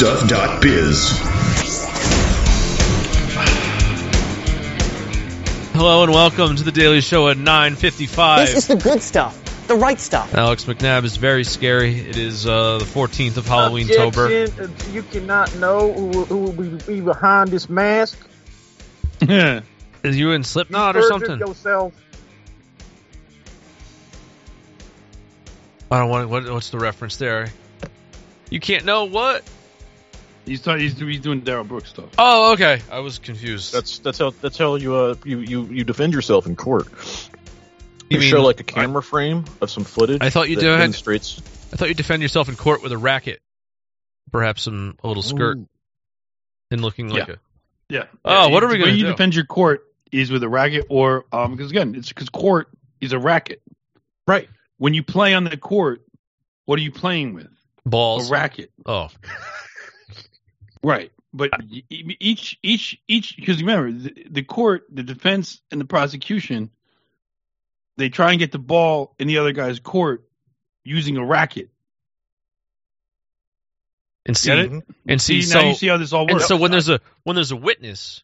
therightstuff.biz. Hello and welcome to the Daily Show at 9:55. This is the good stuff, the right stuff. Alex McNabb is very scary. It is uh, the 14th of Halloween Tober. Objection, You cannot know who, who will be behind this mask. Is you in Slipknot or Perjure something? Yourself. I don't want. What, what's the reference there? You can't know what? He's, talking, he's, he's doing Darrell Brooks stuff. Oh, okay. I was confused. That's that's how that's how you uh you you, you defend yourself in court. You You, mean- show like a camera frame of some footage. I thought you that did- demonstrates. I thought you defend yourself in court with a racket, perhaps some a little skirt, Ooh. and looking like Yeah. a. Yeah. Oh, Yeah, what are we gonna way you defend your court is with a racket or um because again it's because court is a racket. Right. When you play on the court, what are you playing with? balls. A racket. Oh, Right. But uh, y- e- each each each because remember the, the court, the defense and the prosecution, they try and get the ball in the other guy's court using a racket. and see, Get it? Mm-hmm. and see, See, now so you see how this all works. and so when there's a when there's a witness,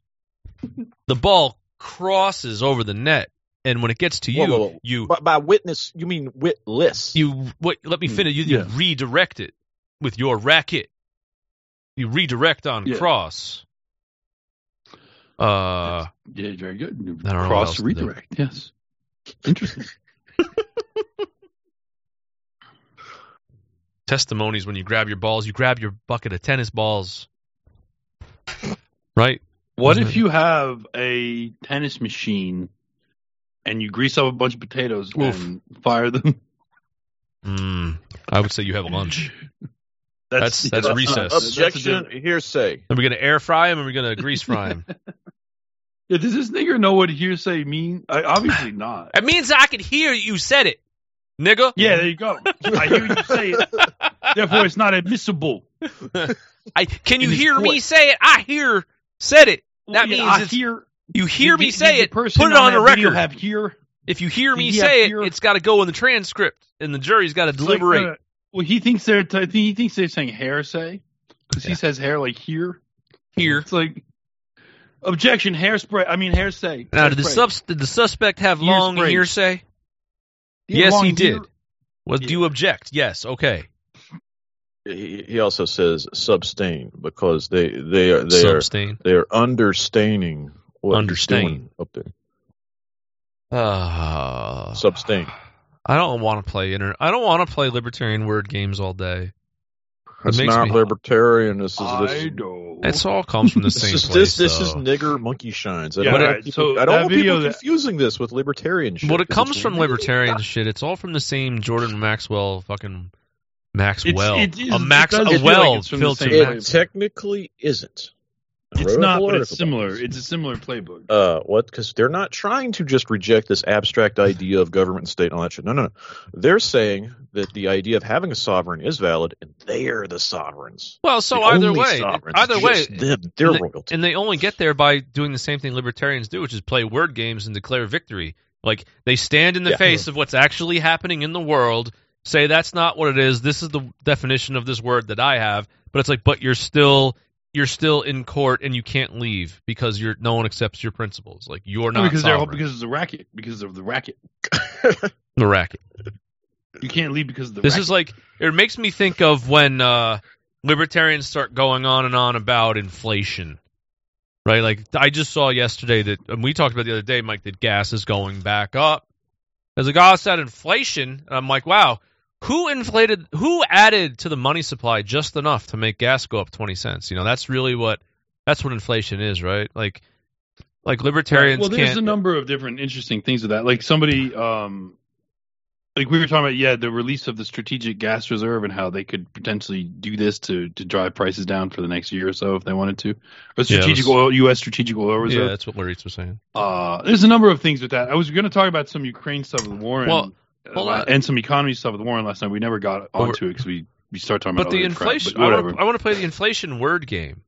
the ball crosses over the net, and when it gets to you, Whoa, whoa, whoa. you By, by witness, you mean witless. you wait, let me hmm. finish. You, you redirect it with your racket. You redirect on Yeah. cross. Uh, yeah, very good. I don't know what Cross else to do. redirect. Yes. Interesting. testimonies when you grab your balls, you grab your bucket of tennis balls, right? What Mhm. if you have a tennis machine and you grease up a bunch of potatoes Oof. and fire them? Mm, I would say you have lunch. That's- that's not- recess. that's a Objection. different- Hearsay. Are we gonna air fry them? Or are we gonna grease fry them? Yeah, does this nigger know what hearsay mean? I, obviously not. it means I can hear you said it, nigga. Yeah, there you go. I hear you say it. Therefore, it's not admissible. I can you In his hear me say it? I hear said it. That Yeah, means I it's- hear. You hear did- me say it. person Put it on the record. Have here. If you hear me he say it, fear? it's got to go in the transcript, and the jury's got to It's like, deliberate. uh, well, he thinks they're. T- he thinks they're saying hair say because Yeah. he says hair like here. Here. It's like objection. Hairspray. I mean hair say. Now, did the Hairspray. subs did the suspect have long Hairspray. hearsay? Yeah, yes, long he did. hair. Was do you object? Yes. Okay. He, he also says substain because they they are they are Substain. they are understaining what he's doing up there. Ah, Uh, Substain. I don't want to play inter- I don't want to play libertarian word games all day. It's makes not libertarian. This is I this. know. It's all comes from the This same is place. this, this is nigger monkey shines. I Yeah, don't, right. want people, So I don't that want video people that- confusing this with libertarian shit. Well, it 'cause comes from really libertarian not. shit. It's all from the same Jordan Maxwell fucking Maxwell. it is- a Max it a feel well like it's from the filtered same It technically isn't. It's not, but it's similar. It's a similar playbook. uh what because they're not trying to just reject this abstract idea of government and state and all that shit no no no they're saying that the idea of having a sovereign is valid and they're the sovereigns Well, so The either way, either way, them, they're and they, royalty and they only get there by doing the same thing libertarians do, which is play word games and declare victory. Like they stand in the Yeah. face of what's actually happening in the world, say that's not what it is. This is the definition of this word that I have, but it's like, but you're still you're still in court and you can't leave because you're no one accepts your principles. Like you're not because they're sovereign. because it's a racket. Because of the racket. the racket. You can't leave because of the This racket. is like it makes me think of when uh, libertarians start going on and on about inflation, right? Like I just saw yesterday that, and we talked about the other day, Mike, that gas is going back up. As a guy said inflation, and I'm like, wow, who inflated, who added to the money supply just enough to make gas go up twenty cents? You know, that's really what that's what inflation is, right? Like, like libertarians well, there's a number of different interesting things of that. Like somebody, um, like we were talking about, yeah, the release of the strategic gas reserve and how they could potentially do this to to drive prices down for the next year or so if they wanted to. Or strategic was- oil, U.S. strategic oil reserve Yeah, that's what Laritz was saying. Uh, there's a number of things with that. I was going to talk about some Ukraine stuff with Warren, Well, uh, and some economy stuff with Warren last night. We never got onto it because we we start talking about But the other crap, inflation, but I whatever. want, I want to play the inflation word game,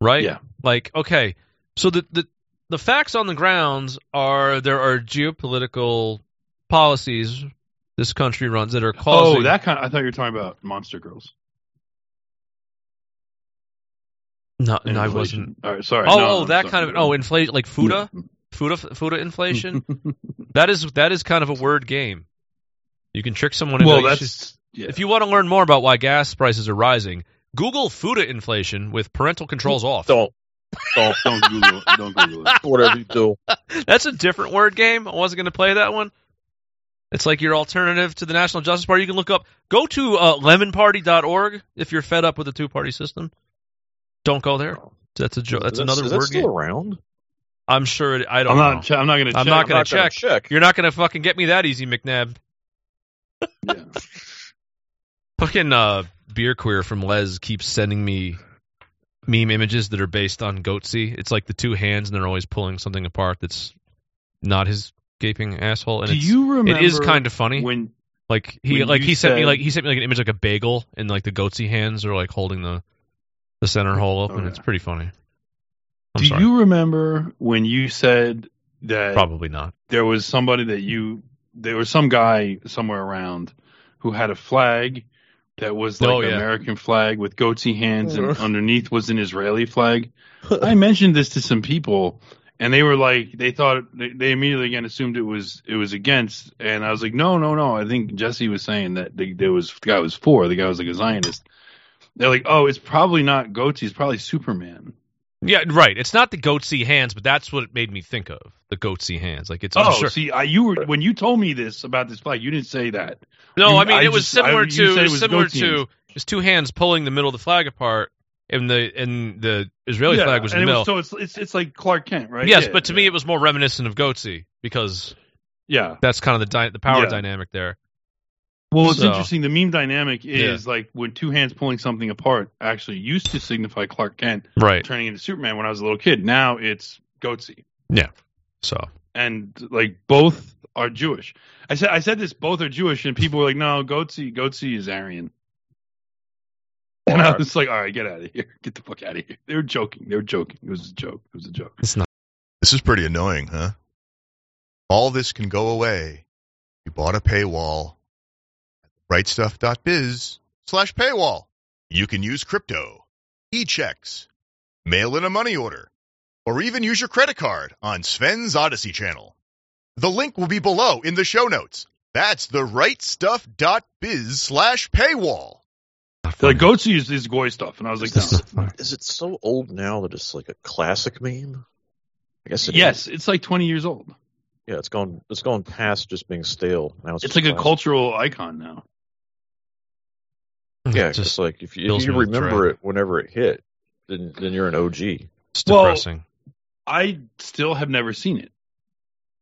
right? Yeah. Like, okay, so the the the facts on the grounds are there are geopolitical policies this country runs that are causing. oh, that kind. Of, I thought you were talking about Monster Girls. no, and no, I inflation. wasn't. All right, sorry. Oh, No, oh, that sorry. kind of oh, inflation like Fuda, Fuda, Fuda inflation. that is that is kind of a word game. You can trick someone. into well, like, that's yeah. If you want to learn more about why gas prices are rising, Google Fuda inflation with parental controls off. Don't. Don't. don't Google. it. Don't Google it. Whatever you do. That's a different word game. I wasn't going to play that one. It's like your alternative to the National Justice Party. You can look up, go to uh, lemonparty.org if you're fed up with the two party system. Don't go there. That's a jo- that's Is that- another is that word still game. around? I'm sure. It, I don't I'm know. not. che- I'm not going to. I'm check. not gonna I'm not gonna check. check. You're not going to fucking get me that easy, McNabb. Yeah. Fucking uh, beer queer from Les keeps sending me meme images that are based on Goatse. It's like the two hands, and they're always pulling something apart that's not his gaping asshole. And Do it's, you remember? it is kind of funny. when Like he when like you he sent me like he sent me like an image like a bagel and like the goatse hands are like holding the the center hole open. Okay. It's pretty funny. I'm Do sorry. you remember when you said that Probably not. there was somebody that you there was some guy somewhere around who had a flag that was oh, like Oh, an yeah. American flag with goatee hands and underneath was an Israeli flag. I mentioned this to some people and they were like they thought they, they immediately again assumed it was it was against and I was like no no no I think Jesse was saying that the, there was the guy was for the guy was like a Zionist. They're like oh it's probably not goatee, it's probably Superman. Yeah, right. It's not the goatse hands, but that's what it made me think of. The goatse hands. Like it's Oh, sure. see, I, you were when you told me this about this flag, you didn't say that. No, You- I mean I it was just- similar I- to it was was similar to just two hands pulling the middle of the flag apart, and the and the Israeli Yeah, flag was in the it middle. so it's, it's it's like Clark Kent, right? yes, Yeah, but to yeah. me it was more reminiscent of goatse because yeah. that's kind of the dy- the power dynamic there. Well, it's So- interesting. The meme dynamic is like when two hands pulling something apart actually used to signify Clark Kent Right. turning into Superman when I was a little kid. Now it's goatse, Yeah. So and like both are Jewish. I said I said this both are Jewish, and people were like, "No, goatse, goatse is Aryan." And I was like, "All right, get out of here, get the fuck out of here." They were joking. They were joking. It was a joke. It was a joke. it's not. This is pretty annoying, huh? All this can go away. You bought a paywall. Rightstuff.biz slash paywall. You can use crypto, e-checks, mail in a money order, or even use your credit card on Sven's Odyssey channel. The link will be below in the show notes. That's the rightstuff.biz slash paywall. They're like goatse is, these goy stuff, and I was like, Is, no. this- is it so old now that it's like a classic meme? I guess it yes, is. it's like twenty years old. Yeah, it's gone. It's gone past just being stale. Now it's, It's just like a cultural icon now. Yeah, just just like if you, if you remember it whenever it hit, then then you're an OG. it's Well, depressing. I still have never seen it, I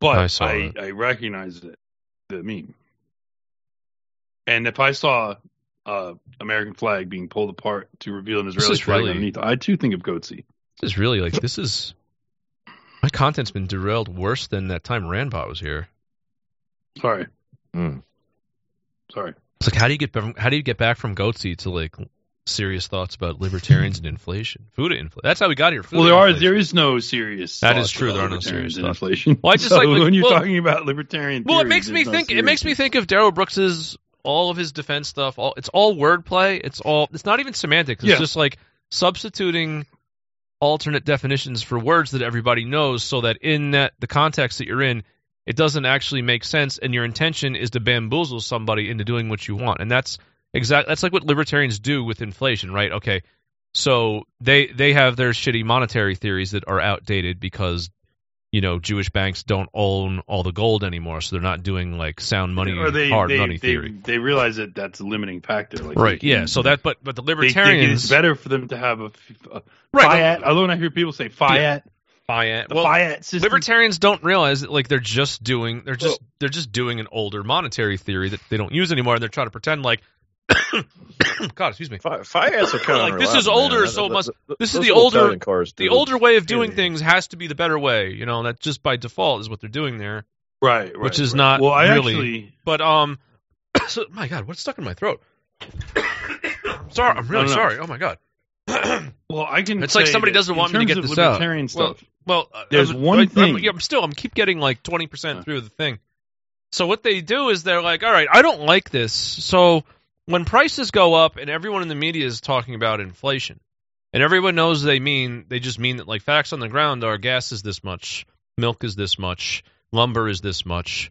but saw I, it. I recognize it, the meme. And if I saw uh, American flag being pulled apart to reveal an Israeli flag really- underneath, I too think of goatse. This is really like this is my content's been derailed worse than that time Randbot was here. Sorry, Mm. sorry. It's like how do you get back- how do you get back from goatse to like serious thoughts about libertarians and inflation, food inflation? That's how we got here. Well, there are there is no serious. That is true, there are no serious thoughts. inflation. Well, I just So like- when you're well- talking about libertarian. Well, it makes me no think. It makes me think of Darrell Brooks's all of his defense stuff. All it's all wordplay. It's all. It's not even semantics. It's Yeah. just like substituting alternate definitions for words that everybody knows, so that in that the context that you're in, it doesn't actually make sense, and your intention is to bamboozle somebody into doing what you want. And that's exactly That's like what libertarians do with inflation, right? Okay, so they they have their shitty monetary theories that are outdated because you know Jewish banks don't own all the gold anymore, so they're not doing like sound money, or they hard they, money they, theory. They realize that that's a limiting factor. Like Right. they- Yeah. So that, but but the libertarians, it's better for them to have a Right, fiat. Although I hear people say fiat, Fiat. the well, fiat system. libertarians don't realize that like they're just doing they're just they're just doing an older monetary theory that they don't use anymore and they're trying to pretend like God, excuse me. Fi- Fiats are kind of Like, this is older, so it must- this is the older- cars. The older way of doing Yeah. things has to be the better way, you know, that just by default is what they're doing there. right, right, which is right. not well. I really- actually But um so, my god, what's stuck in my throat? sorry, I'm really sorry. Oh my god. well I can. It's like somebody doesn't want me to get of this out. libertarian Well, stuff. Well, uh, There's I'm- one I'm, thing- I'm, I'm still I'm keep getting like 20% Huh. through the thing. So what they do is they're like, "All right, I don't like this." So when prices go up and everyone in the media is talking about inflation, and everyone knows they mean they just mean that like facts on the ground are gas is this much, milk is this much, lumber is this much.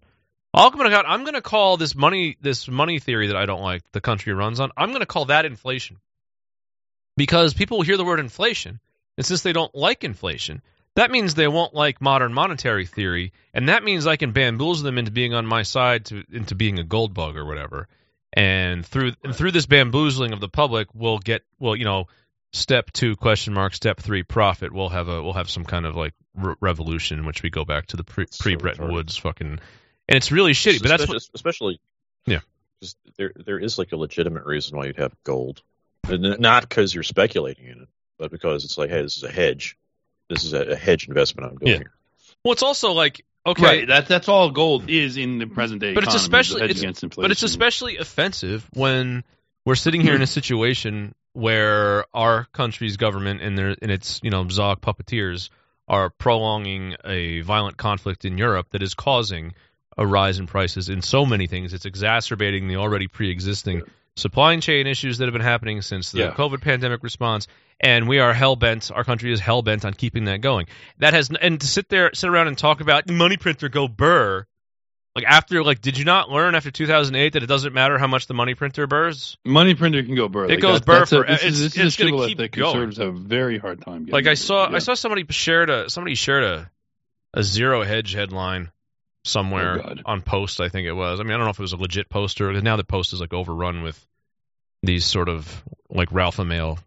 All I'm gonna I'm gonna call this money this money theory that I don't like the country runs on. I'm gonna call that inflation because people hear the word inflation, and since they don't like inflation, that means they won't like modern monetary theory, and that means I can bamboozle them into being on my side to into being a gold bug or whatever. And through and through this bamboozling of the public, we'll get well, you know, step two question mark, step three profit. We'll have a we'll have some kind of like re- revolution in which we go back to the pre pre Bretton. Woods fucking, and it's really shitty. But that's what especially, yeah, Yeah. 'cause there there is like a legitimate reason why you'd have gold, and not because you're speculating in it, but because it's like, hey, this is a hedge. This is a, a hedge investment I'm doing Yeah. here. well, it's also like okay, Right. That's that's all gold is in the present day. But it's economy, is a especially- hedge it's- against inflation. But it's especially offensive when we're sitting here in a hmm. situation where our country's government and their and its you know Zog puppeteers are prolonging a violent conflict in Europe that is causing a rise in prices in so many things. It's exacerbating the already pre-existing supply chain issues that have been happening since the Yeah. COVID pandemic response. And we are hell bent. Our country is hell bent on keeping that going. That has and to sit there, sit around and talk about money printer go burr. Like after, like, did you not learn after 2008 that it doesn't matter how much the money printer burrs? money printer can go burr. It Like, goes that- burr that's a- this it's- is, this it's is a gonna keep the going. conservatives have a very hard time. Getting Like I saw, Yeah. I saw somebody shared a somebody shared a a zero hedge headline somewhere Oh, on post. I think it was. I mean, I don't know if it was a legit poster. Now the post is like overrun with these sort of like Ralph Mail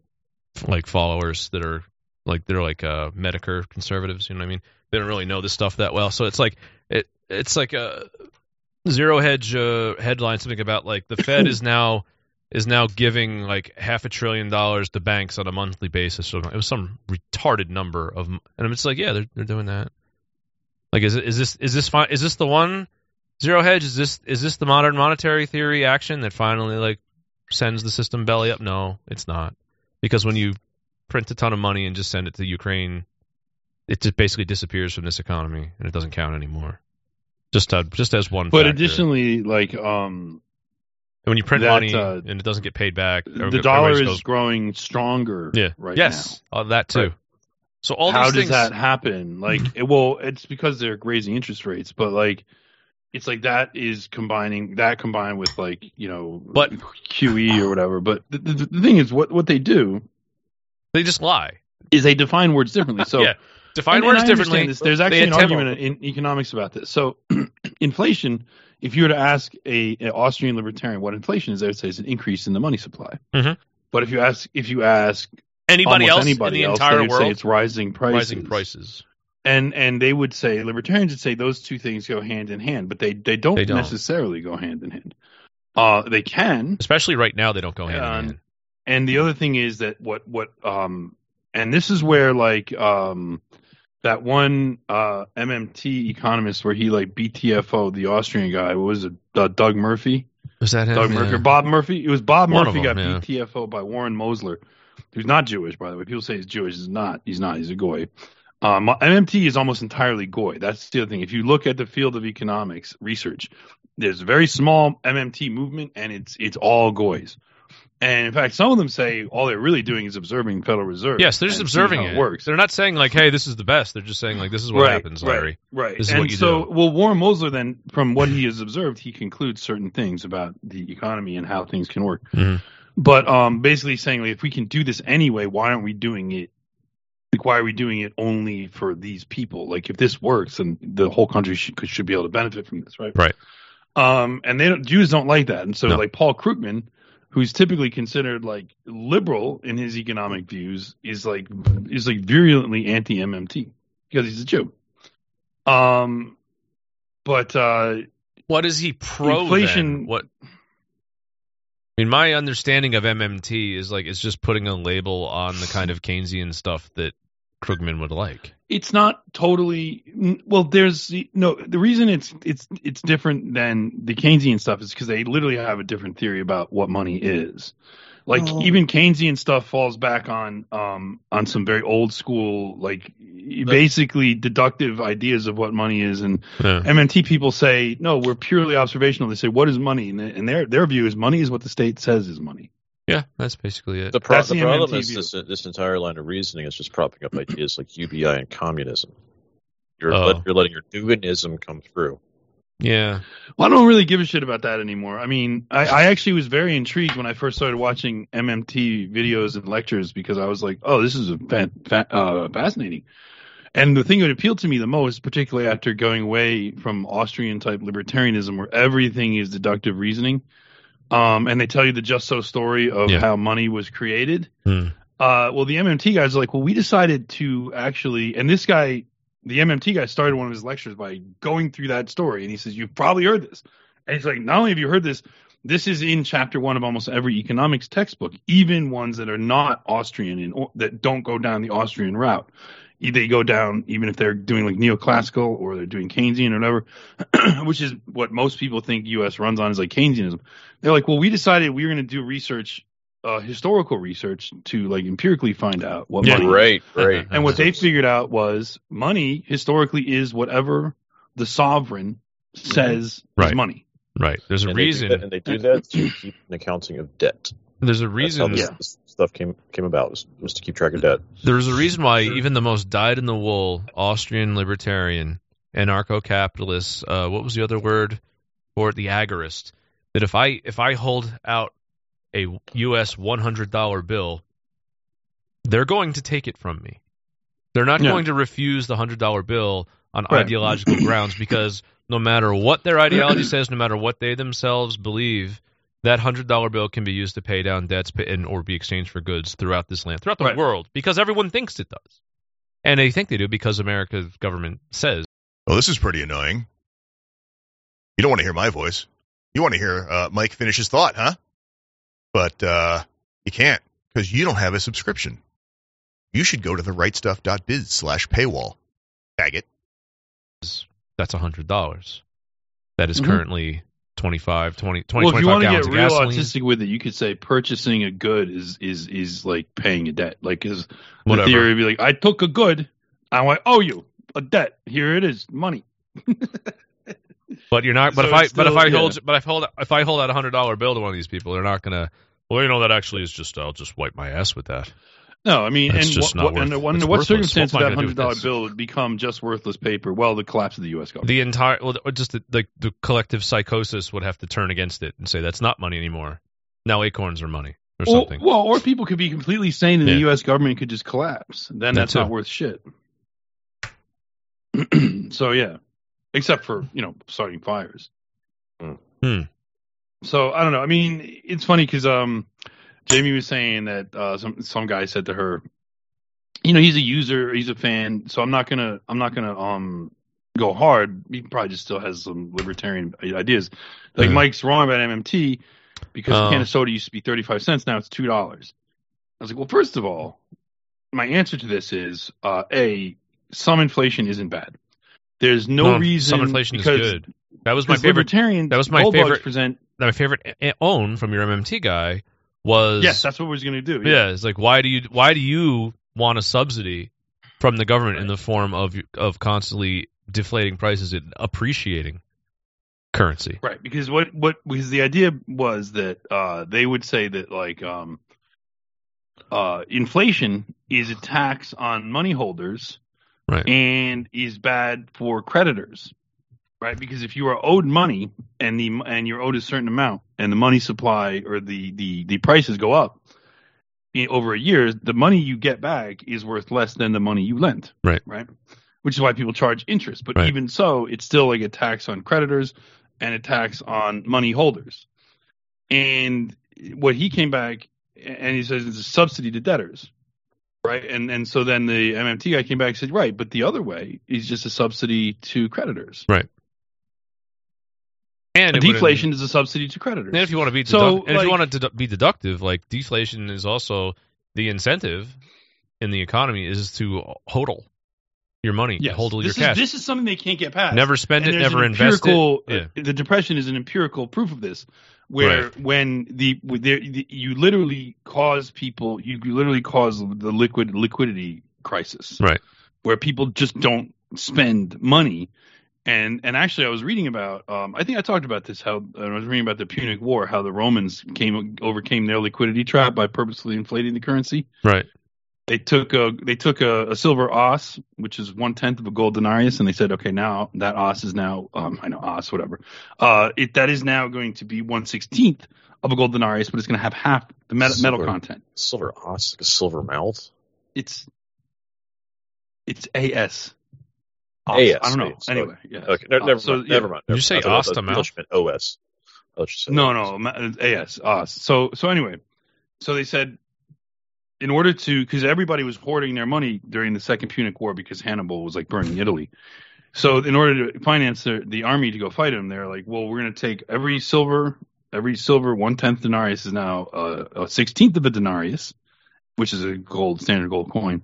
like followers that are like they're like uh Medicare conservatives. You know what I mean? They don't really know this stuff that well. So it's like it it's like a zero hedge uh, headline something about like the Fed is now is now giving like half a trillion dollars to banks on a monthly basis. So it was some retarded number of, and I'm just like, yeah, they're they're doing that. Like, is is this is this fi- is this the one zero hedge? Is this is this the modern monetary theory action that finally like sends the system belly up? No, it's not, because when you print a ton of money and just send it to Ukraine, it just basically disappears from this economy and it doesn't count anymore. Just uh, just as one. But factor. additionally, like um, when you print that, money uh, and it doesn't get paid back, the dollar is goes, growing stronger. yeah, right yes, uh, that too. Right. So all How does things, that happen? Like, it, well, it's because they're raising interest rates, but like, it's like that is combining that combined with like you know, But- QE or whatever. But the, the, the thing is, what what they do they just lie. is they define words differently. So yeah, define and- and words understand differently. This. There's actually an argument in economics about this. So, inflation. If you were to ask a, an Austrian libertarian what inflation is, they would say it's an increase in the money supply. Mhm. But if you ask if you ask Anybody else anybody in the else, entire would say world it's rising prices. rising prices. and and they would say libertarians would say those two things go hand in hand, but they they don't, They don't. necessarily go hand in hand. Uh, they can, Especially right now, they don't go hand in Um, hand. and the other thing is that what what um and this is where like um that one uh MMT economist where he like BTFO the Austrian guy what was it uh, Doug Murphy Was that him? Doug Yeah. Murphy or Bob Murphy it was Bob One Murphy them, got yeah. BTFO by Warren Mosler who's not Jewish by the way people say he's Jewish he's not he's not he's a goy um, MMT is almost entirely goy that's the other thing if you look at the field of economics research there's a very small MMT movement and it's it's all goys and in fact, some of them say all they're really doing is observing Federal Reserve. Yes, they're just observing how it. works. They're not saying like, "Hey, this is the best." They're just saying like, "This is what right, happens, right, Larry." Right. This is and what you so, do. well, Warren Mosler then, from what he has observed, he concludes certain things about the economy and how things can work. Mhm. But um, basically saying like, if we can do this anyway, why aren't we doing it? Like, why are we doing it only for these people? Like, if this works, then the whole country should should be able to benefit from this, right? Right. Um, and they don't, Jews don't like that, and so No. like Paul Krugman, who's typically considered like liberal in his economic views, is like is like virulently anti MMT. because he's a Jew. Um, but uh, What is he pro? Inflation- then? What? I mean, my understanding of MMT is like it's just putting a label on the kind of Keynesian stuff that Krugman would like. it's not totally well. There's no the reason it's it's it's different than the Keynesian stuff is because they literally have a different theory about what money is. Like Oh. even Keynesian stuff falls back on um on some very old school like basically deductive ideas of what money is and Yeah. MMT people say, no, we're purely observational. They say, what is money? And, and their their view is money is what the state says is money. Yeah, that's basically it. The, pro- the the problem MMT is this, this entire line of reasoning is just propping up ideas like UBI and communism. You're, Oh. let, you're letting your Duginism come through. Yeah, Well, I don't really give a shit about that anymore. I mean, I, I actually was very intrigued when I first started watching MMT videos and lectures because I was like, oh, this is a fa- fa- uh, fascinating. And the thing that appealed to me the most, particularly after going away from Austrian type libertarianism, where everything is deductive reasoning, um, and they tell you the just so story of Yeah. how money was created. Hmm. Uh, well, the MMT guys are like, well, we decided to actually, and this guy, the MMT guy, started one of his lectures by going through that story, and he says, you've probably heard this, and he's like, not only have you heard this, this is in chapter one of almost every economics textbook, even ones that are not Austrian and that don't go down the Austrian route. They go down, even if they're doing like neoclassical or they're doing Keynesian or whatever, which is what most people think U.S. runs on is like Keynesianism. They're like, well, we decided we were going to do research, uh, historical research to like empirically find out what Yeah. money is. Right, right. And what they figured out was money historically is whatever the sovereign says Right. is money. right. There's a and They reason. that, and they do that to keep an accounting of debt. There's a That's how reason. this, this stuff came came about was, was to keep track of debt. There's a reason why even the most dyed-in-the-wool Austrian libertarian, anarcho-capitalist, uh, what was the other word for it? The agorist. That if I if I hold out a U.S. $100 bill, they're going to take it from me. They're not Yeah. going to refuse the $100 bill on Right. ideological grounds because no matter what their ideology says, no matter what they themselves believe, that hundred dollar bill can be used to pay down debts and or be exchanged for goods throughout this land, throughout the Right. world, because everyone thinks it does, and they think they do because America's government says. Well, this is pretty annoying. You don't want to hear my voice. You want to hear uh, Mike finish his thought, huh? But uh, you can't because you don't have a subscription. You should go to the therightstuff.biz slash paywall. Tag it. That's hundred dollars. That is Mhm. currently 25, 20, 20 well, if you want to get real gasoline. autistic with it, you could say purchasing a good is is is like paying a debt. Like is the Whatever. theory would be like, I took a good, I owe you a debt. Here it is, money. But you're not. But So if I it's but if still- I yeah. hold but if I hold if I hold out a hundred dollar bill to one of these people, they're not gonna. Well, you know that actually is just I'll just wipe my ass with that. No, I mean, It's and just what, what, under, worth- under what circumstance What would that hundred dollar bill become just worthless paper? Well, the collapse of the U.S. government. The entire well, just the, like the collective psychosis would have to turn against it and say that's not money anymore. Now acorns are money or something. well, or people could be completely sane and Yeah. the U.S. government could just collapse. Then That that's not worth shit. so yeah, except for you know starting fires. Hmm. So I don't know. I mean, it's funny because um, Jamie was saying that uh, some some guy said to her, you know, he's a user, he's a fan, so I'm not gonna I'm not gonna um go hard. He probably just still has some libertarian ideas. Like Yeah. Mike's wrong about MMT because Oh. a can of soda used to be 35 cents, now it's two dollars. I was like, well, first of all, my answer to this is uh, a some inflation isn't bad. There's no, No, reason some inflation is good. That was my favorite. Libertarian that was my favorite- Present My favorite own from your MMT guy was yes, that's what we're going to do. yeah. It's like why do you why do you want a subsidy from the government in the form of of constantly deflating prices and appreciating currency? Right, because what what because the idea was that uh, they would say that like um, uh, inflation is a tax on money holders, Right. and is bad for creditors, right? Because if you are owed money and the and you're owed a certain amount, and the money supply or the the the prices go up in, over a year, the money you get back is worth less than the money you lent, Right. Right, which is why people charge interest. But Right. even so, it's still like a tax on creditors and a tax on money holders. And what he came back and he says it's a subsidy to debtors. Right? And and so then the MMT guy came back and said, right, but the other way is just a subsidy to creditors. Right. And deflation is a subsidy to creditors. And if you want to be So, deduct- and if you like- want to dedu- be deductive, like deflation is also the incentive in the economy is to hodl your money, yes, hodl your this is cash. this is something they can't get past. never spend And it, never invest it. Yeah. uh, the depression is an empirical proof of this, where when the, the you literally cause people, you literally cause the liquid liquidity crisis, Right. Where people just don't spend money, and and actually, I was reading about, um, I think I talked about this, how I was reading about the Punic War, how the Romans came overcame their liquidity trap by purposely inflating the currency Right. They took a they took a, a silver os, which is one tenth of a gold denarius, and they said, okay, now that os is now um, I know os whatever. Uh, it that is now going to be one sixteenth of a gold denarius, but it's going to have half the metal, metal content. Silver os, like a silver mouth. It's it's as. Os. AS, I don't know. AS, Anyway, yeah. Okay, no, never so, mind. yeah. Never mind. Did you say I thought- I os thought to mouth? OS. I thought you said No, no, uh, AS, OS. So, so anyway, so they said, in order to, because everybody was hoarding their money during the Second Punic War because Hannibal was like burning Italy. So, in order to finance the, the army to go fight him, they're like, well, we're going to take every silver, every silver one tenth denarius is now uh, a sixteenth of a denarius, which is a gold standard gold coin,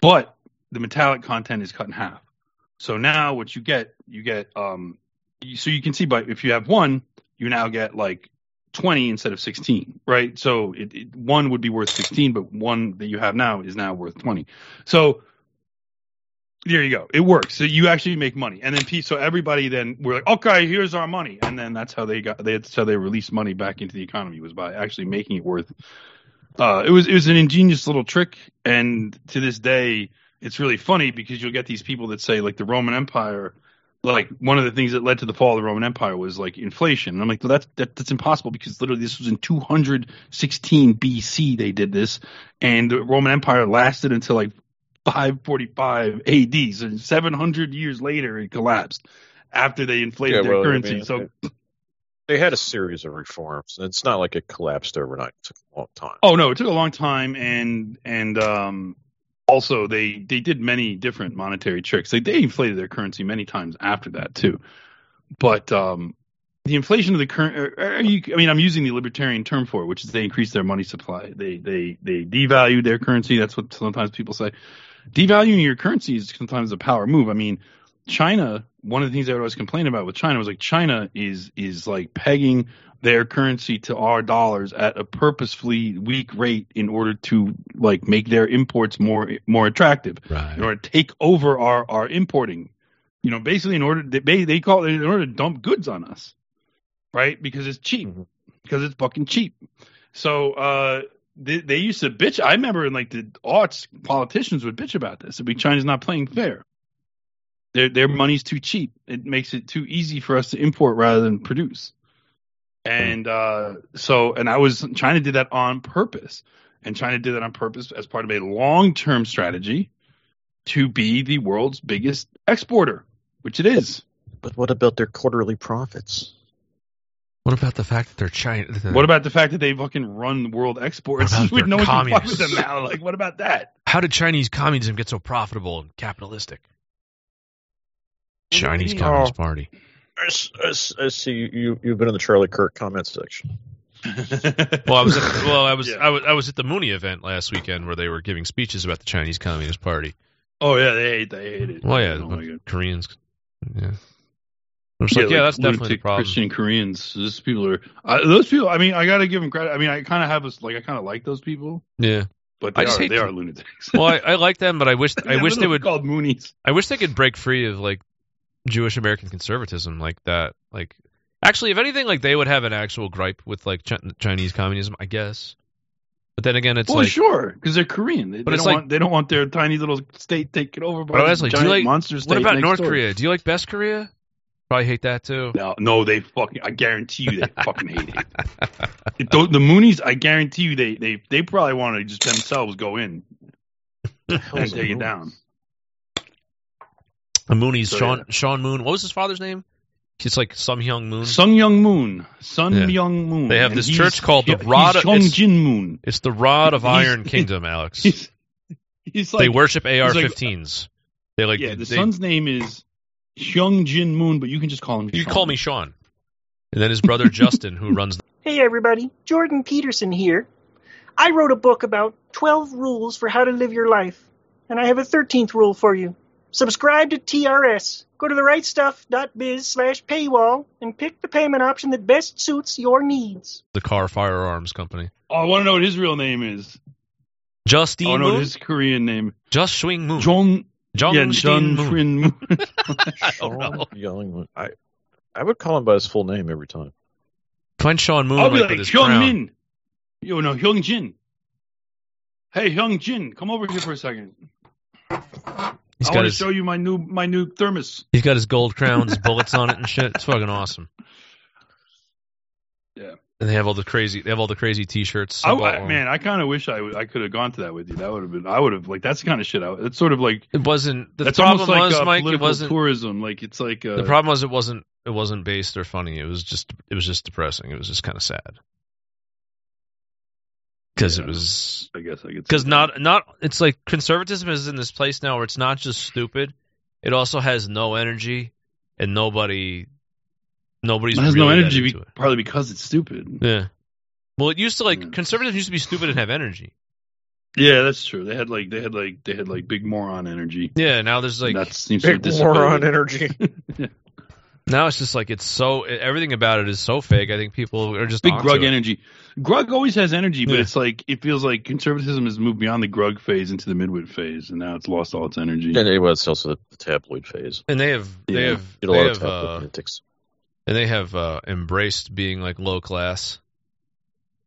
but the metallic content is cut in half. So now what you get, you get, um, so you can see, by if you have one, you now get like 20 instead of 16, right? So it, it, one would be worth 16, but one that you have now is now worth 20. So there you go. It works. So you actually make money, and then so everybody then we're like, okay, here's our money, and then that's how they got. They, that's how they released money back into the economy was by actually making it worth. Uh, it was it was an ingenious little trick, and to this day, it's really funny because you'll get these people that say like the Roman Empire like one of the things that led to the fall of the Roman Empire was like inflation. And I'm like, well, that's that, that's impossible because literally this was in 216 BC they did this, and the Roman Empire lasted until like 545 AD. So 700 years later, it collapsed after they inflated Yeah, their well, I currency. mean, so They had a series of reforms. It's not like it collapsed overnight. It took a long time. Oh no, it took a long time, and and um, also they they did many different monetary tricks. They they inflated their currency many times after that too, but um, the inflation of the current. I mean, I'm using the libertarian term for it, which is they increase their money supply. They they they devalued their currency. That's what sometimes people say. Devaluing your currency is sometimes a power move. I mean, China. One of the things I would always complain about with China was like China is is like pegging their currency to our dollars at a purposefully weak rate in order to like make their imports more more attractive. Right. in order to take over our our importing. You know basically in order they they call it in order to dump goods on us right? Because it's cheap. Mhm. because it's fucking cheap. So uh they, they used to bitch. I remember in like the aughts politicians would bitch about this. It'd be china's not playing fair their their money's too cheap it makes it too easy for us to import rather than produce and uh, so, and I was China did that on purpose, and China did that on purpose as part of a long-term strategy to be the world's biggest exporter, which it is. But what about their quarterly profits? What about the fact that they're China? What about the fact that they fucking run world exports? What about With no one can fuck with them now. Like, what about that? How did Chinese communism get so profitable and capitalistic? Chinese Oh. Communist Party. I, see you, you've been in the Charlie Kirk comment section. Well, I was at, well, I was Yeah. I was I was at the Moonie event last weekend where they were giving speeches about the Chinese Communist Party. oh yeah, they hate, they hate it. Well, yeah, Oh. Koreans. Yeah. I was like, yeah, that's definitely the problem. Christian Koreans. Those people are uh, those people. I mean, I got to give them credit. I mean, I kind of have a like. I kind of like those people, Yeah. but I they just are they to- are lunatics. Well, I, I like them, but I wish I Yeah, wish they would called Moonies. I wish they could break free of like Jewish American conservatism like that. Like, actually, if anything, like they would have an actual gripe with like Ch- Chinese communism, I guess. But then again, it's well, like, sure, because they're Korean. They, But they it's don't like- want they don't want their tiny little state taken over by But I the was like, do you giant like- monster state. what about next North door. Korea? Do you like best Korea? Probably hate that too. No, no, they fucking. I guarantee you, they fucking hate it. It don't- the Moonies, I guarantee you, they they they probably want to just themselves go in and take it down. The Moonies, So, Sean yeah. Sean Moon. What was his father's name? It's like Sung Hyung Moon. Sung Young Moon, Sun Yeah. Young Moon. They have And this church called the Rod He's of- it's- Jin Moon. It's the Rod of Iron Kingdom, Alex. He's He's like they worship like- AR-15s. They like yeah. The they, son's name is Hyung Jin Moon, but you can just call him. You Sean. call me Sean. And then his brother Justin, who runs. The- Hey everybody, Jordan Peterson here. I wrote a book about 12 rules for how to live your life, and I have a 13th rule for you. Subscribe to TRS. Go to therightstuff.biz slash paywall and pick the payment option that best suits your needs. the Kahr firearms company. Oh, I want to know what his real name is. I Justine want to know Moon. his Korean name. Just Swing Moon. Jong. Jung yeah, Steen Moon. Moon. I don't know. Young, I, I would call him by his full name every time. Find Sean Moon I'll be like, like with his Hyung. Min. Yo, no, Hyung Jin. Hey, Hyung Jin, come over here for a second. He's I got want to show you my new my new thermos. he's got his gold crown, his bullets on it and shit. It's fucking awesome. Yeah. And they have all the crazy they have all the crazy T-shirts. I, I I- man, I kind of wish I I could have gone to that with you. That would have been. I would have like that's the kind of shit. I, it's sort of like it wasn't. The that's problem almost like was, uh, Mike, it wasn't. tourism. Like it's like uh, The problem was it wasn't it wasn't based or funny. It was just it was just depressing. It was just kind of sad because Yeah. it was I guess I could. because not not it's like conservatism is in this place now where it's not just stupid. It also has no energy and nobody nobody's it has really no energy, into be- it. partly because it's stupid. Yeah. Well, it used to like Yeah. conservatism used to be stupid and have energy. Yeah, that's true. They had like they had like they had like big moron energy. Yeah. Now there's like that seems to have Big moron dissipated. energy. now it's just like it's so everything about it is so fake. I think people are just Big onto grug energy. Grug always has energy, but Yeah. it's like it feels like conservatism has moved beyond the grug phase into the midwit phase, and now it's lost all its energy. and it was also the tabloid phase. and they have they Yeah. have Get a they lot have of tabloid uh, politics. and they have uh, embraced being like low class,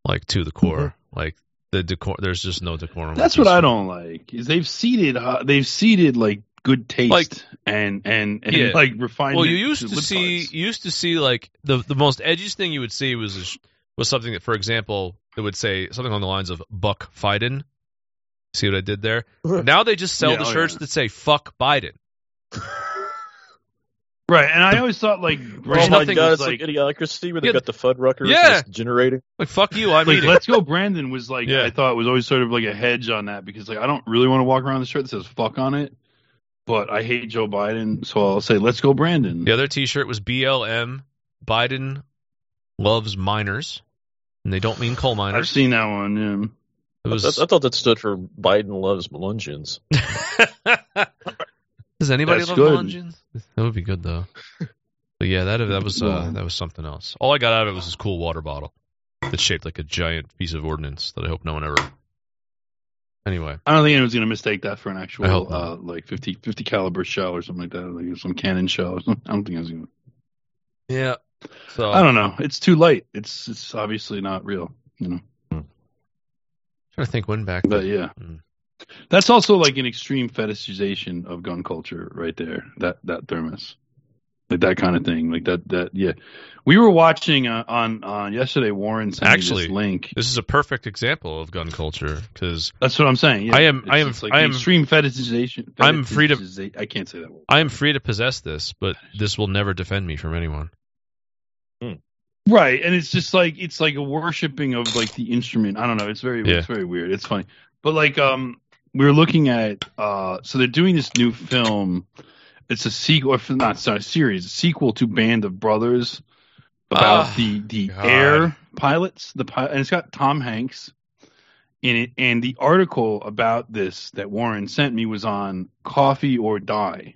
like to the core. Like the decor, there's just no decorum. That's what I don't like. Is they've seeded uh, they've seeded like good taste Like- and and and Yeah. like refinement. Well, you used to libtards. see you used to see like the the most edgiest thing you would see was a was something that, for example, that would say something along the lines of "Buck Biden." See what I did there? now they just sell Yeah, the oh, shirts yeah. that say "Fuck Biden." right, and I always thought like Oh There's my nothing- god, was it's like, like, idiocracy where they Yeah. got the Fuddruckers Yeah. generating. Like "Fuck you," I'm like eating. Let's Go Brandon was like Yeah. I thought was always sort of like a hedge on that because like I don't really want to walk around the shirt that says "fuck" on it, but I hate Joe Biden, so I'll say "Let's Go Brandon." The other T-shirt was BLM. Biden loves miners, and they don't mean coal miners. I've seen that one. Yeah. It I, was. I thought that stood for Biden loves Melungeons. Does anybody That's love good. Melungeons? That would be good though. But yeah, that that was uh, that was something else. All I got out of it was this cool water bottle that's shaped like a giant piece of ordnance that I hope no one ever. Anyway, I don't think anyone's gonna mistake that for an actual uh, like 50, 50 caliber shell or something like that, like some cannon shell. Or something. I don't think I was gonna. yeah. So I don't know. It's too light. It's it's obviously not real. You know. trying to think when back. But yeah, Mm. that's also like an extreme fetishization of gun culture, right there. That that thermos, like that kind of thing, like that that yeah. We were watching uh, on on yesterday. Warren sent me Actually, this link. This is a perfect example of gun culture because That's what I'm saying. Yeah. I am- I am- like I am- extreme fetishization. I'm free to- I can't say that word. I am free to possess this, but this will never defend me from anyone. Right, and it's just like it's like a worshiping of like the instrument. I don't know. It's very Yeah. it's very weird. It's funny, but like um, we were looking at uh, so they're doing this new film. It's a sequel, not sorry, series, a sequel to Band of Brothers about Ah, the the God. air pilots. The pi- and it's got Tom Hanks in it, and the article about this that Warren sent me was on Coffee or Die.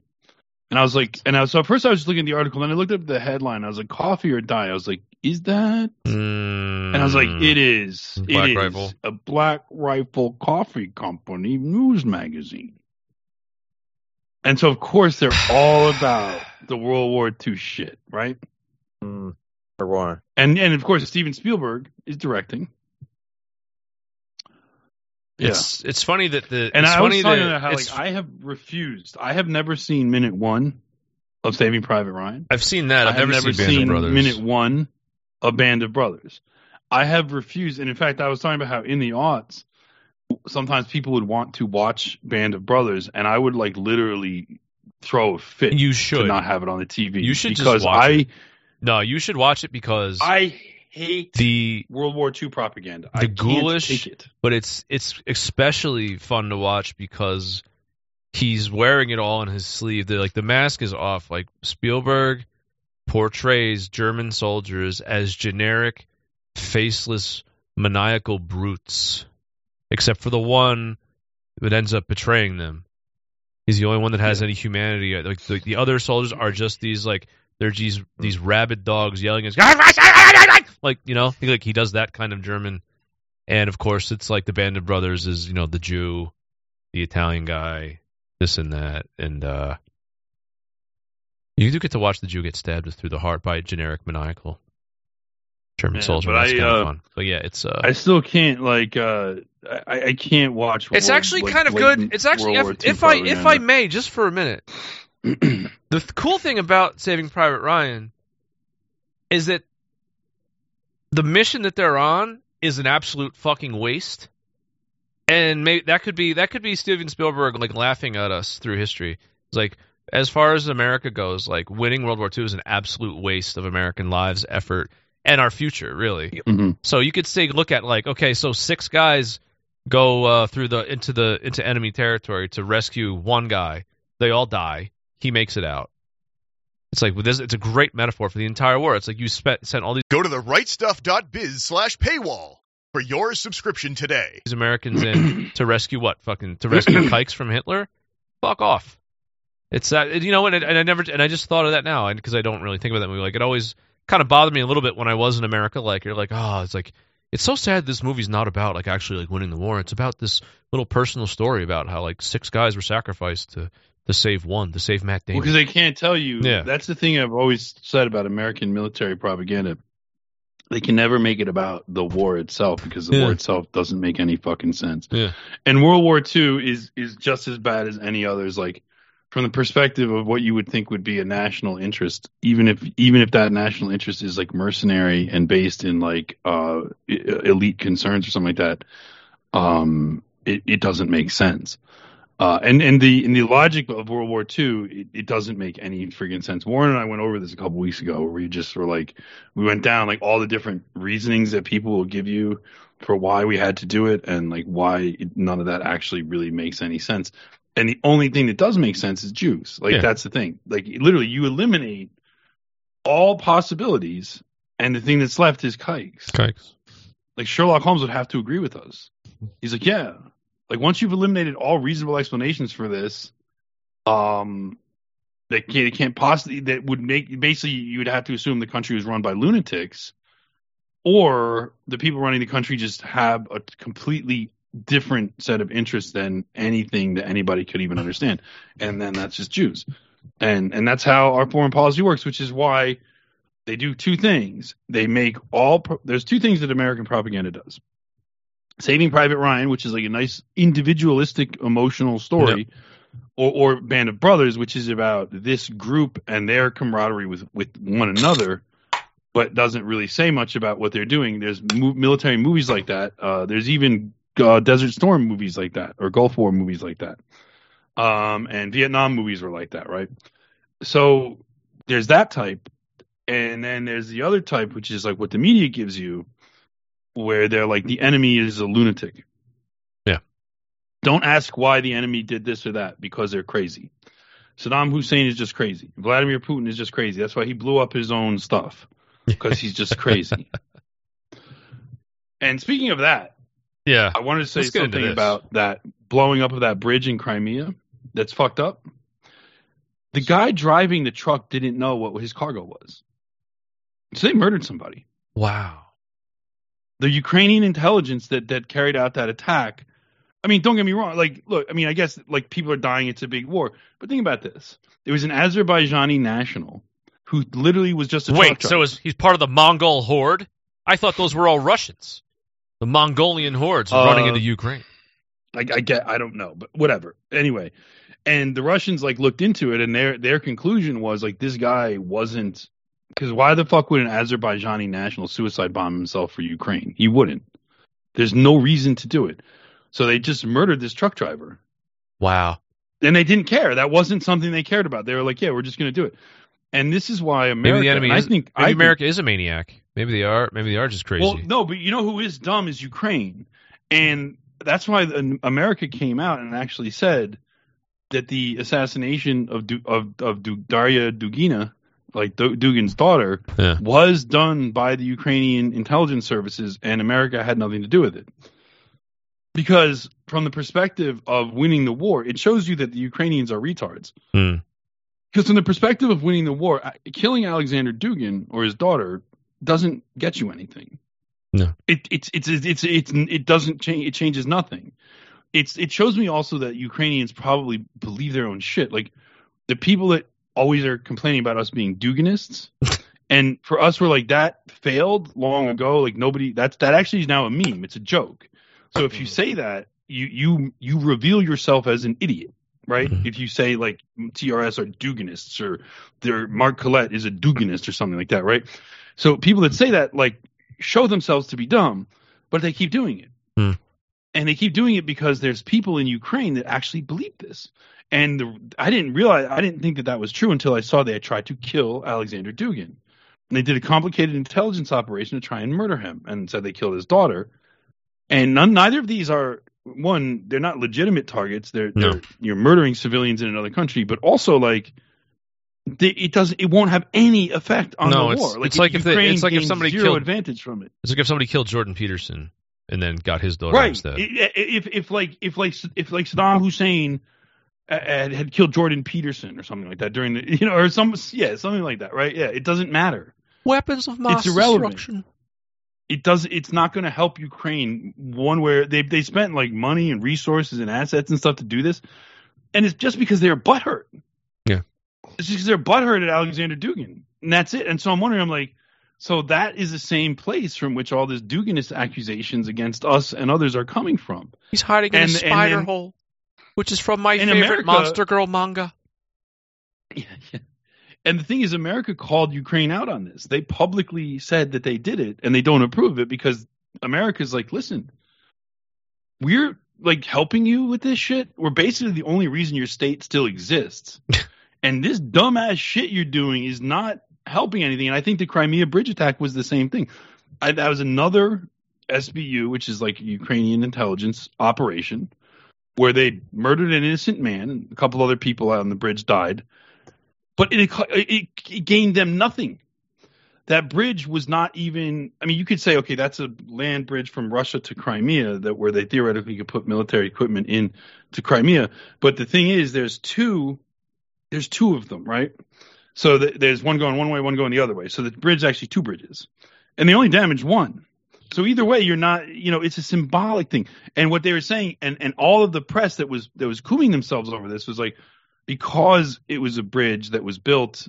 And I was like, and I was, so at first I was just looking at the article, then I looked up the headline. I was like, coffee or die. I was like, is that? Mm, And I was like, it is. Black it is Rifle. a Black Rifle Coffee Company news magazine. And so, of course, they're all about the World War II shit, right? Mm? And and of course, Steven Spielberg is directing. Yeah. It's it's funny that the And it's I was that her how like I have refused. I have never seen minute one of Saving Private Ryan. I've seen that. I've never, never seen of minute one of Band of Brothers. I have refused, and in fact, I was talking about how in the aughts, sometimes people would want to watch Band of Brothers, and I would like literally throw a fit You should. not have it on the TV. You should just because watch I No, you should watch it because I hate The World War II propaganda. I The can't ghoulish- it. but it's it's especially fun to watch because he's wearing it all on his sleeve. The, like the mask is off. Like Spielberg portrays German soldiers as generic, faceless, maniacal brutes, except for the one that ends up betraying them. He's the only one that has any humanity. Like the, the other soldiers are just these like they're these these rabid dogs yelling as like you know like he does that kind of German. And of course, it's like the Band of Brothers is you know the Jew, the Italian guy, this and that, and uh you do get to watch the Jew get stabbed through the heart by a generic maniacal German Yeah, soldier. but That's I, kind of uh, fun. But yeah, it's uh, I still can't like. uh I, I can't watch. it's World- actually like, kind of good. It's actually World if, if I if I may, just for a minute, the th- cool thing about Saving Private Ryan is that the mission that they're on is an absolute fucking waste. And maybe that could be that could be Steven Spielberg like laughing at us through history. It's like as far as America goes, like winning World War II is an absolute waste of American lives, effort, and our future, really. Mhm. So you could say look at like okay, so six guys go uh, through the into the into enemy territory to rescue one guy. They all die. He makes it out. It's like with this, it's a great metaphor for the entire war. It's like you spent sent all these Go to the rightstuff.biz slash paywall for your subscription today. These Americans in to rescue what? Fucking to rescue kikes from Hitler? Fuck off. It's that you know, and, and I never and I just thought of that now because I don't really think about that movie. Like it always kind of bothered me a little bit when I was in America. Like you're like, oh, it's like it's so sad this movie's not about like actually like winning the war. It's about this little personal story about how like six guys were sacrificed to to save one, to save Matt Damon. because they can't tell you. Yeah. That's the thing I've always said about American military propaganda. They can never make it about the war itself because the Yeah. war itself doesn't make any fucking sense. Yeah. And World War II is is just as bad as any others. Like from the perspective of what you would think would be a national interest, even if even if that national interest is like mercenary and based in like uh elite concerns or something like that, um, it, it doesn't make sense. Uh, and and the in the logic of World War II, it, it doesn't make any friggin' sense. Warren and I went over this a couple weeks ago, where we just were like, we went down like all the different reasonings that people will give you for why we had to do it, and like why none of that actually really makes any sense. And the only thing that does make sense is Jews. Like Yeah. that's the thing. Like literally, you eliminate all possibilities, and the thing that's left is kikes Kikes. like Sherlock Holmes would have to agree with us. He's like, yeah, like once you've eliminated all reasonable explanations for this, um, they can't, can't possibly that would make basically you would have to assume the country was run by lunatics, or the people running the country just have a completely different set of interests than anything that anybody could even understand, and then that's just Jews, and and that's how our foreign policy works, which is why they do two things. They make all pro- there's two things that American propaganda does. Saving Private Ryan, which is like a nice individualistic emotional story, or, or Band of Brothers, which is about this group and their camaraderie with with one another, but doesn't really say much about what they're doing. There's mo- military movies like that. Uh, there's even uh, Desert Storm movies like that, or Gulf War movies like that, um, and Vietnam movies were like that, right? So there's that type, and then there's the other type, which is like what the media gives you, where they're like the enemy is a lunatic. Yeah. Don't ask why the enemy did this or that because they're crazy. Saddam Hussein is just crazy. Vladimir Putin is just crazy. That's why he blew up his own stuff because he's just crazy. and speaking of that, Yeah. I wanted to say something about that blowing up of that bridge in Crimea that's fucked up. The guy driving the truck didn't know what his cargo was. So they murdered somebody. Wow. The Ukrainian intelligence that, that carried out that attack. I mean, don't get me wrong. Like, look, I mean, I guess like people are dying. It's a big war. But think about this. There was an Azerbaijani national who literally was just a truck Wait, so is he's part of the Mongol horde? I thought those were all Russians. The Mongolian hordes Uh, running into Ukraine. I, I get, I don't know, but whatever. Anyway, and the Russians like looked into it, and their their conclusion was like this guy wasn't because why the fuck would an Azerbaijani national suicide bomb himself for Ukraine? He wouldn't. There's no reason to do it. So they just murdered this truck driver, Wow. and they didn't care. That wasn't something they cared about. They were like, yeah, we're just going to do it. And this is why America. Maybe the enemy is. I think maybe I America is a maniac. Maybe they are. Maybe they are just crazy. Well, no, but you know who is dumb is Ukraine, and that's why the, America came out and actually said that the assassination of Du, of of Du, Daria Dugina, like Du- Dugin's daughter, Yeah. was done by the Ukrainian intelligence services, and America had nothing to do with it. Because from the perspective of winning the war, it shows you that the Ukrainians are retards. Hmm. Because from the perspective of winning the war, killing Alexander Dugin or his daughter doesn't get you anything. No. It it's it's it's it's it doesn't change. It changes nothing. It's it shows me also that Ukrainians probably believe their own shit. Like the people that always are complaining about us being Duginists, and for us, we're like that failed long ago. Like nobody that's that actually is now a meme. It's a joke. So if you mm. say that, you you you reveal yourself as an idiot, right? Mhm. If you say like TRS are Duginists or their Mark Collett is a Duginist or something like that, right? So people that say that like show themselves to be dumb, but they keep doing it. Hmm. And they keep doing it because there's people in Ukraine that actually believe this. And the, I didn't realize, I didn't think that that was true until I saw they had tried to kill Alexander Dugin. And they did a complicated intelligence operation to try and murder him and said they killed his daughter. And none, neither of these are, one, they're not legitimate targets. They're, No. they're you're murdering civilians in another country, but also like, they, it doesn't, it won't have any effect on No, the it's- war. it's like if they- it's like if somebody zero killed- advantage from it. It's like if somebody killed Jordan Peterson and then got his daughter right. instead. I- I- If if like if like if like Saddam Hussein uh, had, had killed Jordan Peterson or something like that during the you know or some yeah something like that right yeah it doesn't matter Weapons of mass It's irrelevant. destruction. It does it's not going to help Ukraine one where they they spent like money and resources and assets and stuff to do this and it's just because they're butthurt Yeah. it's just because they're butthurt at Alexander Dugin and that's it and so I'm wondering I'm like so that is the same place from which all this Duginist accusations against us and others are coming from He's hiding in And- a and spider hole, which is from my favorite America- Monster Girl manga. Yeah, yeah. And the thing is, America called Ukraine out on this. They publicly said that they did it, and they don't approve it because America's like, listen, we're like helping you with this shit. We're basically the only reason your state still exists. and this dumbass shit you're doing is not helping anything. And I think the Crimea bridge attack was the same thing. I, that was another SBU, which is like Ukrainian intelligence operation, where they murdered an innocent man and a couple other people out on the bridge died. But it, it, it gained them nothing. That bridge was not even. I mean, you could say, okay, that's a land bridge from Russia to Crimea, that where they theoretically could put military equipment in to Crimea. But the thing is, there's two. There's two of them, right? So th- there's one going one way, one going the other way. So the bridge is actually two bridges, and they only damaged one. So either way, you're not, you know, it's a symbolic thing. And what they were saying, and and all of the press that was that was cooing themselves over this was like, because it was a bridge that was built,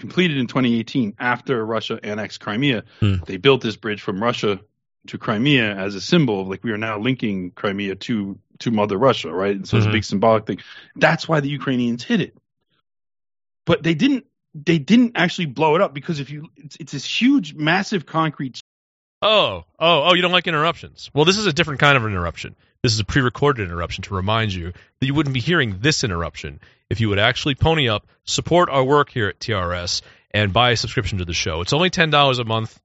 completed in 2018 after Russia annexed Crimea, Hmm. they built this bridge from Russia to Crimea as a symbol of like we are now linking Crimea to to Mother Russia, right? And so it's a Mhm. big symbolic thing. That's why the Ukrainians hit it, but they didn't. They didn't actually blow it up because if you, it's, it's this huge, massive concrete Oh, oh, oh, you don't like interruptions. Well, this is a different kind of interruption. This is a pre recorded interruption to remind you that you wouldn't be hearing this interruption if you would actually pony up, support our work here at TRS, and buy a subscription to the show. It's only $10 a month.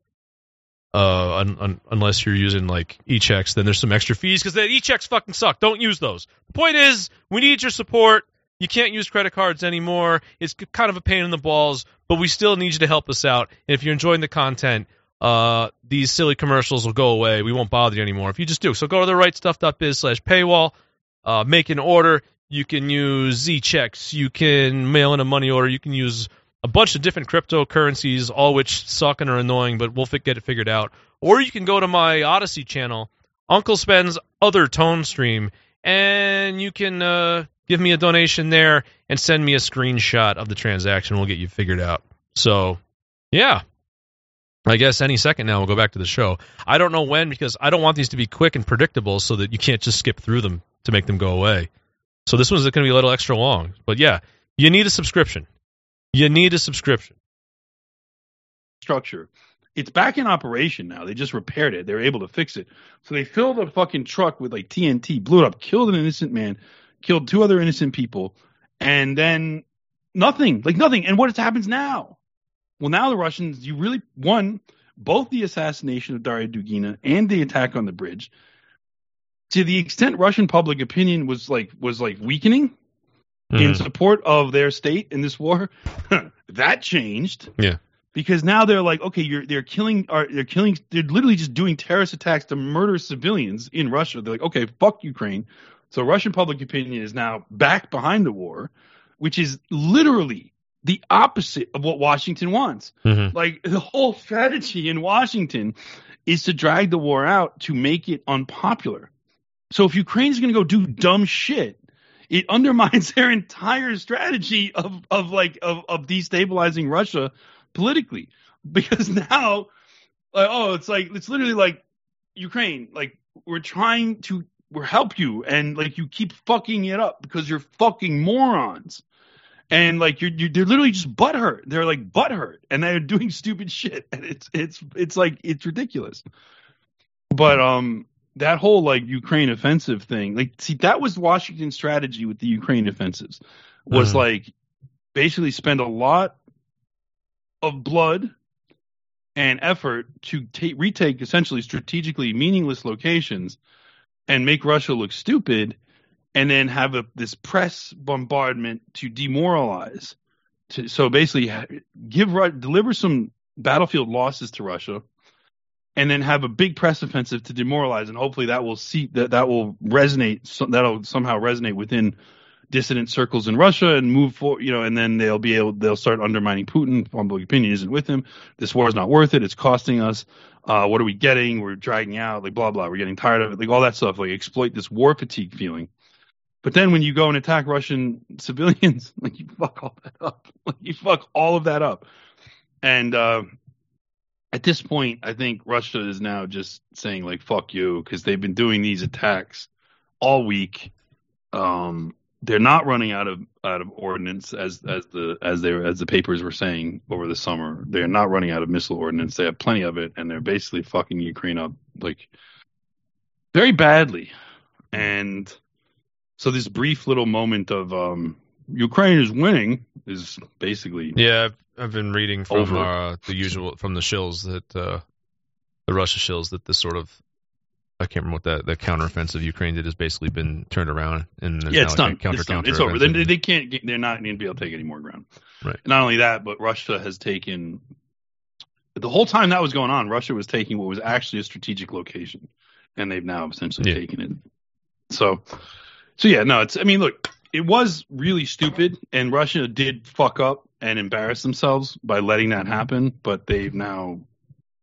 Uh, un- un- unless you're using like e-checks, then there's some extra fees because the e-checks fucking suck. Don't use those. The point is, we need your support. You can't use credit cards anymore. It's kind of a pain in the balls, but we still need you to help us out. And if you're enjoying the content, uh, these silly commercials will go away. We won't bother you anymore if you just do. So go to the rightstuff.biz slash paywall, uh, make an order. You can use Z checks. You can mail in a money order. You can use a bunch of different cryptocurrencies, all which suck and are annoying, but we'll get it figured out. Or you can go to my Odysee channel, Uncle Spen's other tone stream, and you can uh, give me a donation there and send me a screenshot of the transaction. We'll get you figured out. So, yeah. I guess any second now we'll go back to the show. I don't know when because I don't want these to be quick and predictable so that you can't just skip through them to make them go away. So this one's going to be a little extra long. But yeah, you need a subscription. You need a subscription. structure. It's back in operation now. They just repaired it. They were able to fix it. So they filled a fucking truck with like TNT, blew it up, killed an innocent man, killed two other innocent people, and then nothing, like nothing. And what happens now? Well, now the Russians, you really one both the assassination of Daria Dugina and the attack on the bridge. To the extent Russian public opinion was like was like weakening in Mhm. support of their state in this war, that changed. Yeah. Because now they're like, okay, you're they're killing are they're killing they're literally just doing terrorist attacks to murder civilians in Russia. They're like, okay, fuck Ukraine. So Russian public opinion is now back behind the war, which is literally the opposite of what Washington wants. Mhm. Like the whole strategy in Washington is to drag the war out to make it unpopular. So if Ukraine's going to go do dumb shit, it undermines their entire strategy of of like of of destabilizing Russia politically because now like oh it's like it's literally like Ukraine like we're trying to we're help you and like you keep fucking it up because you're fucking morons and like you're, you're they're literally just butthurt. They're like butthurt and they're doing stupid shit. And it's it's it's like it's ridiculous. But um that whole like Ukraine offensive thing like see that was Washington's strategy with the Ukraine offensives was Mhm. like basically spend a lot of blood and effort to ta- retake essentially strategically meaningless locations and make Russia look stupid, and then have a, this press bombardment to demoralize. To, so basically, give deliver some battlefield losses to Russia, and then have a big press offensive to demoralize, and hopefully that will see that that will resonate. So, that'll somehow resonate within dissident circles in Russia and move forward, you know, and then they'll be able, they'll start undermining Putin. Public opinion isn't with him. This war is not worth it. It's costing us. Uh, what are we getting? We're dragging out, like blah, blah. We're getting tired of it, like all that stuff, like exploit this war fatigue feeling. But then when you go and attack Russian civilians, like you fuck all that up. Like you fuck all of that up. And, uh, at this point, I think Russia is now just saying like "fuck you" because they've been doing these attacks all week. Um, they're not running out of out of ordnance as as the as they as the papers were saying over the summer. They're not running out of missile ordnance. They have plenty of it, and they're basically fucking Ukraine up like very badly. And so this brief little moment of um, Ukraine is winning is basically Yeah, I've, I've been reading from uh, the usual from the shills that uh, the Russia shills that this sort of I can't remember what that the counteroffensive Ukraine did has basically been turned around and yeah, it's done. counter it's done. counter It's over. They, they can't. Get, they're not going to be able to take any more ground. Right. Not only that, but Russia has taken the whole time that was going on. Russia was taking what was actually a strategic location, and they've now essentially Yeah. taken it. So, so yeah, no, it's. I mean, look, it was really stupid, and Russia did fuck up and embarrass themselves by letting that happen. But they've now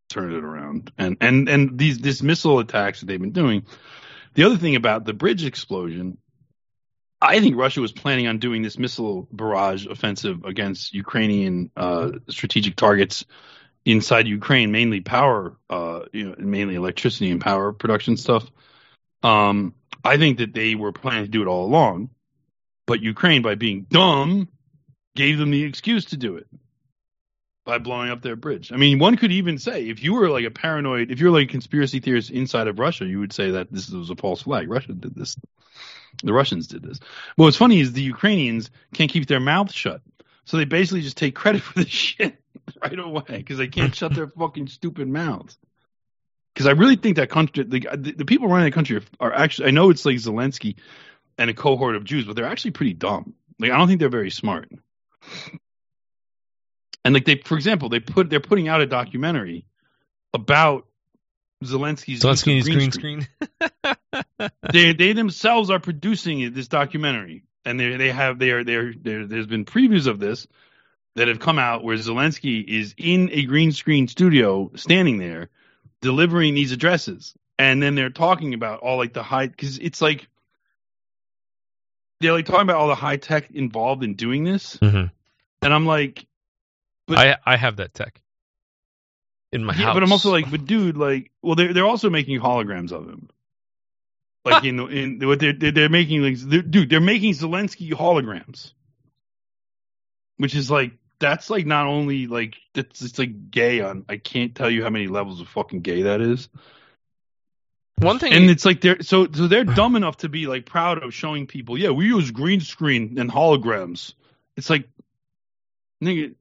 turned it around, and and and these these missile attacks that they've been doing. The other thing about the bridge explosion I think Russia was planning on doing this missile barrage offensive against Ukrainian uh, strategic targets inside Ukraine, mainly power, uh, you know, mainly electricity and power production stuff. Um, I think that they were planning to do it all along, but Ukraine, by being dumb, gave them the excuse to do it by blowing up their bridge. I mean, one could even say if you were like a paranoid, if you're like a conspiracy theorist inside of Russia, you would say that this was a false flag. Russia did this. The Russians did this. But what's funny is the Ukrainians can't keep their mouth shut. So they basically just take credit for this shit right away because they can't shut their fucking stupid mouths. Because I really think that country, the, the, the people running the country are, are actually, I know it's like Zelensky and a cohort of Jews, but they're actually pretty dumb. Like, I don't think they're very smart. And like they, for example, they put, they're putting out a documentary about Zelensky's Zelensky's green screen. they they themselves are producing this documentary, and they they have they are there. There's been previews of this that have come out where Zelensky is in a green screen studio, standing there, delivering these addresses, and then they're talking about all like the high because it's like they're like talking about all the high tech involved in doing this, Mhm. and I'm like, But- I I have that tech in my yeah, house. but I'm also like, but dude, like, well, they're they're also making holograms of him. Like in in what they're they're, they're making like they're, dude, they're making Zelensky holograms, which is like that's like not only like that's it's like gay on I can't tell you how many levels of fucking gay that is, one thing. and it's like they're so so they're dumb enough to be like proud of showing people, yeah, we use green screen and holograms. It's like, nigga,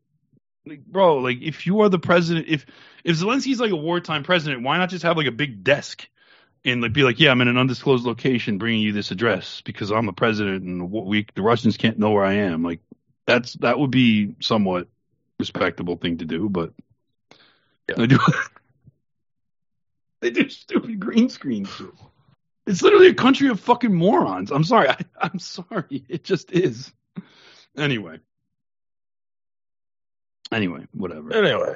like, bro, like if you are the president, if if Zelensky's like a wartime president, why not just have like a big desk and like be like, yeah, I'm in an undisclosed location, bringing you this address because I'm the president, and we the Russians can't know where I am. Like that's that would be somewhat respectable thing to do, but yeah. they do they do stupid green screen shit. It's literally a country of fucking morons. I'm sorry. I, I'm sorry. It just is. Anyway. Anyway, whatever. Anyway,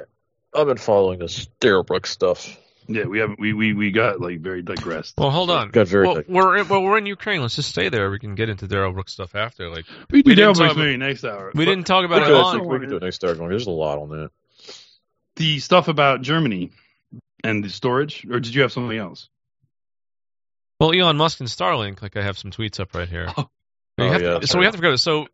I've been following this Darrell Brooks stuff. Yeah, we haven't. We, we we got like very digressed. Well, hold on. Got very well, tech- we're in, well, we're in Ukraine. Let's just stay there. We can get into Darrell Brooks stuff after. Like we do we didn't Darrell talk Brooks maybe next hour. we But didn't talk about could, it I think on. we could do it next hour. There's a lot on that. the stuff about Germany and the storage, or did you have something else? Well, Elon Musk and Starlink. Like I have some tweets up right here. Oh. You Oh, have yeah, to- so we have to go. So,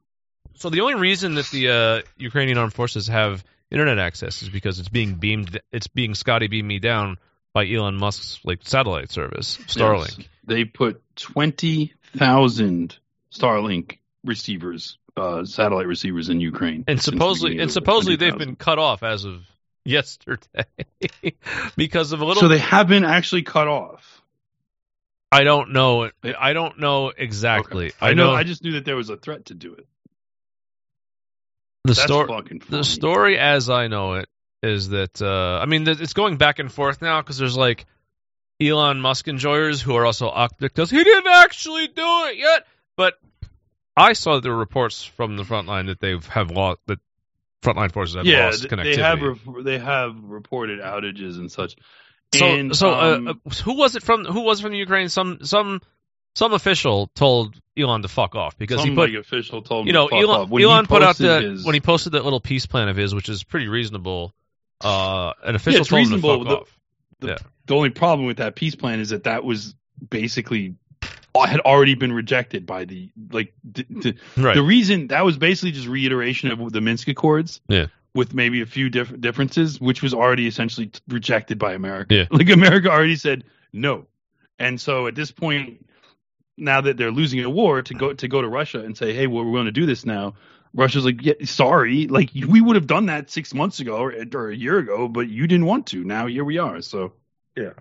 so the only reason that the uh, Ukrainian armed forces have internet access is because it's being beamed. It's being Scotty beam me down by Elon Musk's like satellite service, Starlink. Yes. They put twenty thousand Starlink receivers, uh, satellite receivers in Ukraine, and supposedly and supposedly they've been cut off as of yesterday because of a little So they have been actually cut off. I don't know I don't know exactly. Okay. I know. I just knew that there was a threat to do it. the That's story funny. the story as I know it is that uh I mean it's going back and forth now because there's like Elon Musk enjoyers who are also octopus. He didn't actually do it yet, but I saw the reports from the front line that they have lost that frontline forces have yeah, lost connectivity. they have re- they have reported outages and such. So, And, so uh, um, uh, who was it from? Who was from the Ukraine? Some some some official told Elon to fuck off because some he put official told you know to fuck Elon off. When he Elon put out that his- when he posted that little peace plan of his, which is pretty reasonable. Uh, an official it's him to reasonable. fuck The- off. the, Yeah. the only problem with that peace plan is that that was basically had already been rejected by the like the, the, Right. the reason that was basically just reiteration of the Minsk Accords. Yeah. With maybe a few diff- differences, which was already essentially t- rejected by America. Yeah. Like America already said no, and so at this point, now that they're losing a war, to go to go to Russia and say, "Hey, well, we're going to do this now," Russia's like, yeah, "Sorry, like we would have done that six months ago or, or a year ago, but you didn't want to. Now here we are." So, yeah.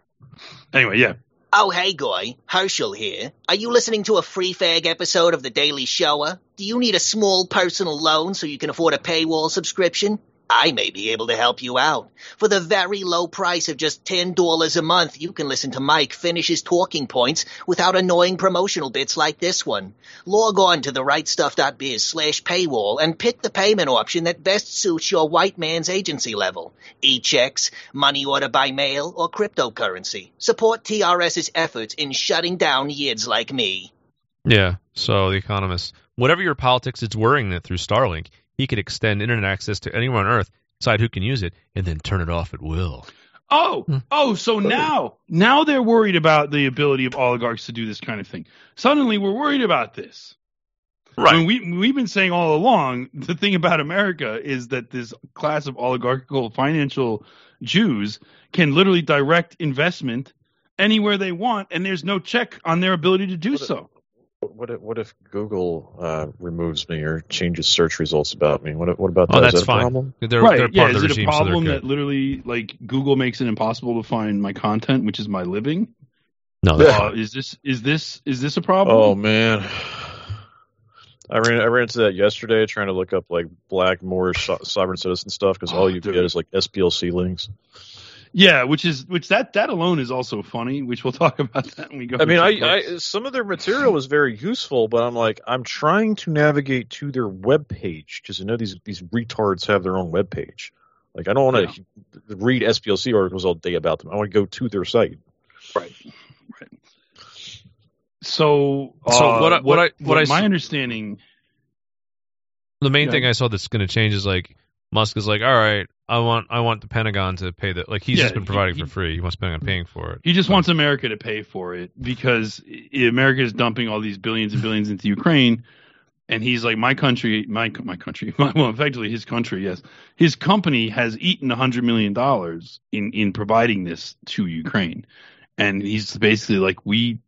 Anyway, yeah. Oh, hey, guy, Herschel here. Are you listening to a free fag episode of The Daily Shoah? Do you need a small personal loan so you can afford a paywall subscription? I may be able to help you out. For the very low price of just $10 a month, you can listen to Mike finish his talking points without annoying promotional bits like this one. Log on to therightstuff.biz slash paywall and pick the payment option that best suits your white man's agency level. E-checks, money order by mail, or cryptocurrency. Support TRS's efforts in shutting down yids like me. Yeah. So the Economist, whatever your politics, it's worrying that through Starlink, he could extend internet access to anyone on Earth, decide who can use it, and then turn it off at will. Oh, Hmm. oh, so now now they're worried about the ability of oligarchs to do this kind of thing. Suddenly we're worried about this. Right. I mean, we we've been saying all along the thing about America is that this class of oligarchical financial Jews can literally direct investment anywhere they want, and there's no check on their ability to do What a- so. What if, what if Google uh, removes me or changes search results about me? What, what about that? Oh, Is that's that a fine. problem? They're, right? they're yeah. part of Is the it a regime, so problem good. that literally like Google makes it impossible to find my content, which is my living? no, Uh, is this is this is this a problem? Oh man, I ran I ran into that yesterday trying to look up like black Moorish so- sovereign citizen stuff because all Oh, you dude. get is like SPLC links. Yeah, which is which that that alone is also funny, which we'll talk about that when we go. I mean, I. I some of their material was very useful, but I'm like I'm trying to navigate to their web page because I know these these retards have their own web page. Like I don't want to read SPLC articles all day about them. I want to go to their site. right, right. So, So uh, what I- what I- what I my s- understanding, the main Yeah. thing I saw that's going to change is like Musk is like, all right, I want I want the Pentagon to pay the like he's Yeah, just been providing he- for free. He wants Pentagon paying for it. he just wants America to pay for it because America is dumping all these billions and billions into Ukraine, and he's like, my country, my my country, well, effectively his country, yes, his company has eaten a hundred million dollars in in providing this to Ukraine, and he's basically like, we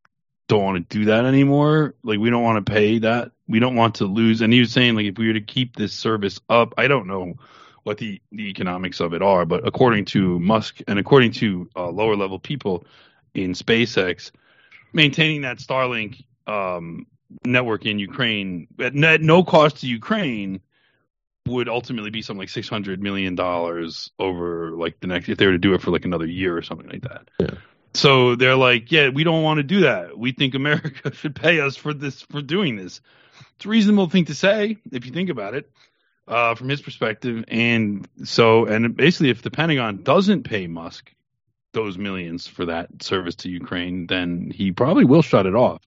don't want to do that anymore. Like we don't want to pay that. We don't want to lose. And he was saying like if we were to keep this service up, I don't know what the, the economics of it are, but according to Musk and according to uh, lower level people in SpaceX, maintaining that Starlink um, network in Ukraine at net, no cost to Ukraine would ultimately be something like six hundred million dollars over like the next if they were to do it for like another year or something like that. Yeah. So they're like, yeah, we don't want to do that. We think America should pay us for this for doing this. It's a reasonable thing to say if you think about it uh, from his perspective. And so, and basically, if the Pentagon doesn't pay Musk those millions for that service to Ukraine, then he probably will shut it off.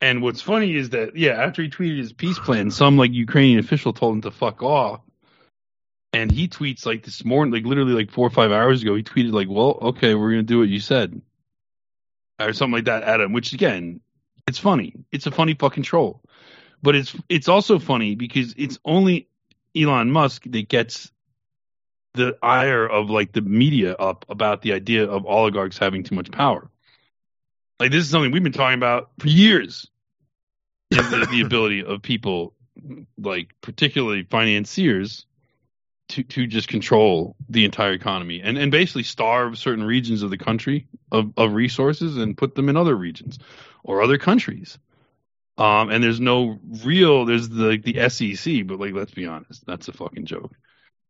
And what's funny is that, yeah, after he tweeted his peace plan, some like Ukrainian official told him to fuck off. And he tweets like this morning, like literally like four or five hours ago, he tweeted like, "Well, okay, we're gonna do what you said," or something like that at him. Which again, it's funny. It's a funny fucking troll, but it's it's also funny because it's only Elon Musk that gets the ire of like the media up about the idea of oligarchs having too much power. Like this is something we've been talking about for years. the, the ability of people, like particularly financiers, to to just control the entire economy and and basically starve certain regions of the country of of resources and put them in other regions or other countries. Um, and there's no real there's the the SEC, but like let's be honest, that's a fucking joke.